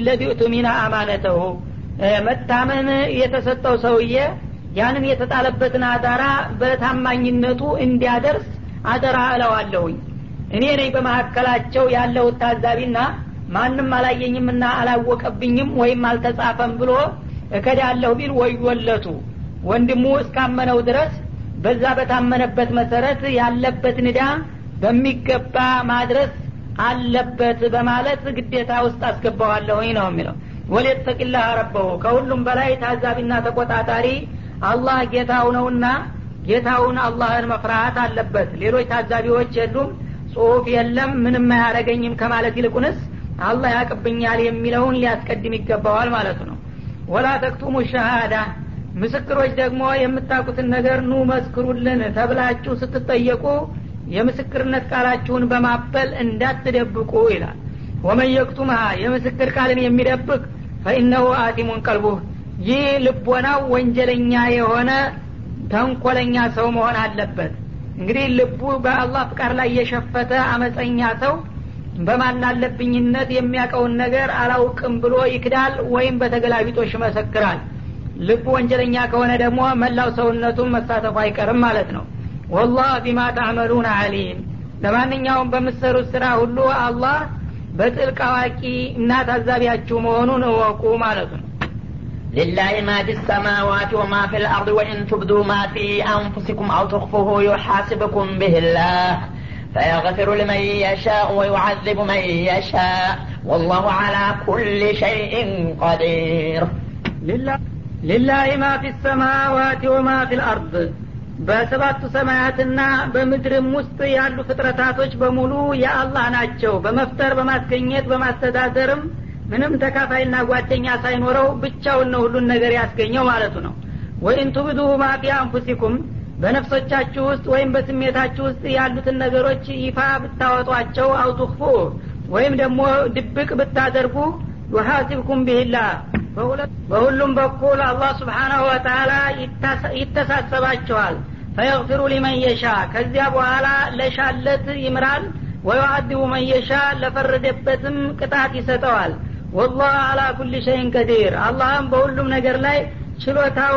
Speaker 2: ለዚ ኡቱሚና አማነተሁ መታመን የተሰጠው ሰውዬ ያንን የተጣለበትን አደራ በታማኝነቱ እንዲያደርስ አደራ እለዋለሁኝ። እኔ ነኝ በመካከላቸው ያለው ታዛቢና ማንም አላየኝምና አላወቀብኝም ወይም አልተጻፈም ብሎ እከዳለሁ ቢል ወዮለቱ። ወንድሙ እስካመነው ድረስ በዛ በታመነበት መሰረት ያለበት ንዳ በሚገባ ማድረስ አለበት በማለት ግዴታ ውስጥ አስገባዋለሁኝ ነው የሚለው ወሊየተቂላህ ረበሁ ከሁሉም በላይ ታዛቢና ተቆጣጣሪ አላህ ጌታው ነውና ጌታውን አላህን መፍራት አለበት። ሌሎች ታዛቢዎች የሉም ጽሁፍ የለም ምንም አያረገኝም ከማለት ይልቁንስ አላህ ያቅብኛል የሚለውን ሊያስቀድም ይገባዋል ማለት ነው። ወላ ተክቱሙ ሸሃዳ ምስክሮች ደግሞ የምታውቁትን ነገር ኑ መስክሩልን ተብላችሁ ስትጠየቁ የምስክርነት ቃላችሁን በማበል እንዳትደብቁ ይላል ወመን የክቱምሃ የምስክር ቃልን የሚደብቅ ፈኢነሁ አቲሙን ቀልቡህ። ይህ ልቦናው ወንጀለኛ የሆነ ተንኮለኛ ሰው መሆን አለበት። እንግዲህ ልቡ በአላህ ፍቃድ ላይ የሸፈተ አመፀኛ ሰው በማናለብኝነት የሚያውቀውን ነገር አላውቅም ብሎ ይክዳል ወይም በተገላቢጦሽ ይመሰክራል። ልቡ ወንጀለኛ ከሆነ ደግሞ መላው ሰውነቱን መሳተፉ አይቀርም ማለት ነው። ወላህ ቢማ ታዕመሉን አሊም ለማንኛውም በምሰሩት ስራ ሁሉ አላህ በጥልቅ አዋቂ እና ታዛቢያችሁ መሆኑን እወቁ ማለት ነው
Speaker 1: لله ما في السماوات وما في الأرض وإن تبدوا ما في أنفسكم أو تخفوه يحاسبكم به الله فيغفر لمن يشاء ويعذب من يشاء والله على كل شيء قدير
Speaker 2: ሊላህ ማ ፊ ሰማዋት ወማ ፊ ልአርድ በሰባቱ ሰማያትና በምድርም ውስጥ ያሉ ፍጥረታቶች በሙሉ የአላህ ናቸው። በመፍጠር በማስገኘት በማስተዳደርም ምንም ተካፋይና ጓደኛ ሳይኖረው ብቻውን ነው ሁሉን ነገር ያስገኘው ማለቱ ነው። ወይን ቱብዱ ማ ፊ አንፉሲኩም በነፍሶቻችሁ ውስጥ ወይም በስሜታችሁ ውስጥ ያሉትን ነገሮች ይፋ ብታወጧቸው አውቱክፉ ወይም ደግሞ ድብቅ ብታደርጉ ዩሐሲብኩም ቢሂላ በሁሉም በኩል አላህ ስብሓናሁ ወተላ ይተሳሰባቸዋል። ፈየግፊሩ ሊመን የሻ። ከዚያ በኋላ ለሻለት ይምራል። ወዩአድቡ መን የሻ። ለፈረደበትም ቅጣት ይሰጠዋል። ወላህ አላ ኩል ሸይን ቀዲር። አላህም በሁሉም ነገር ላይ ችሎታው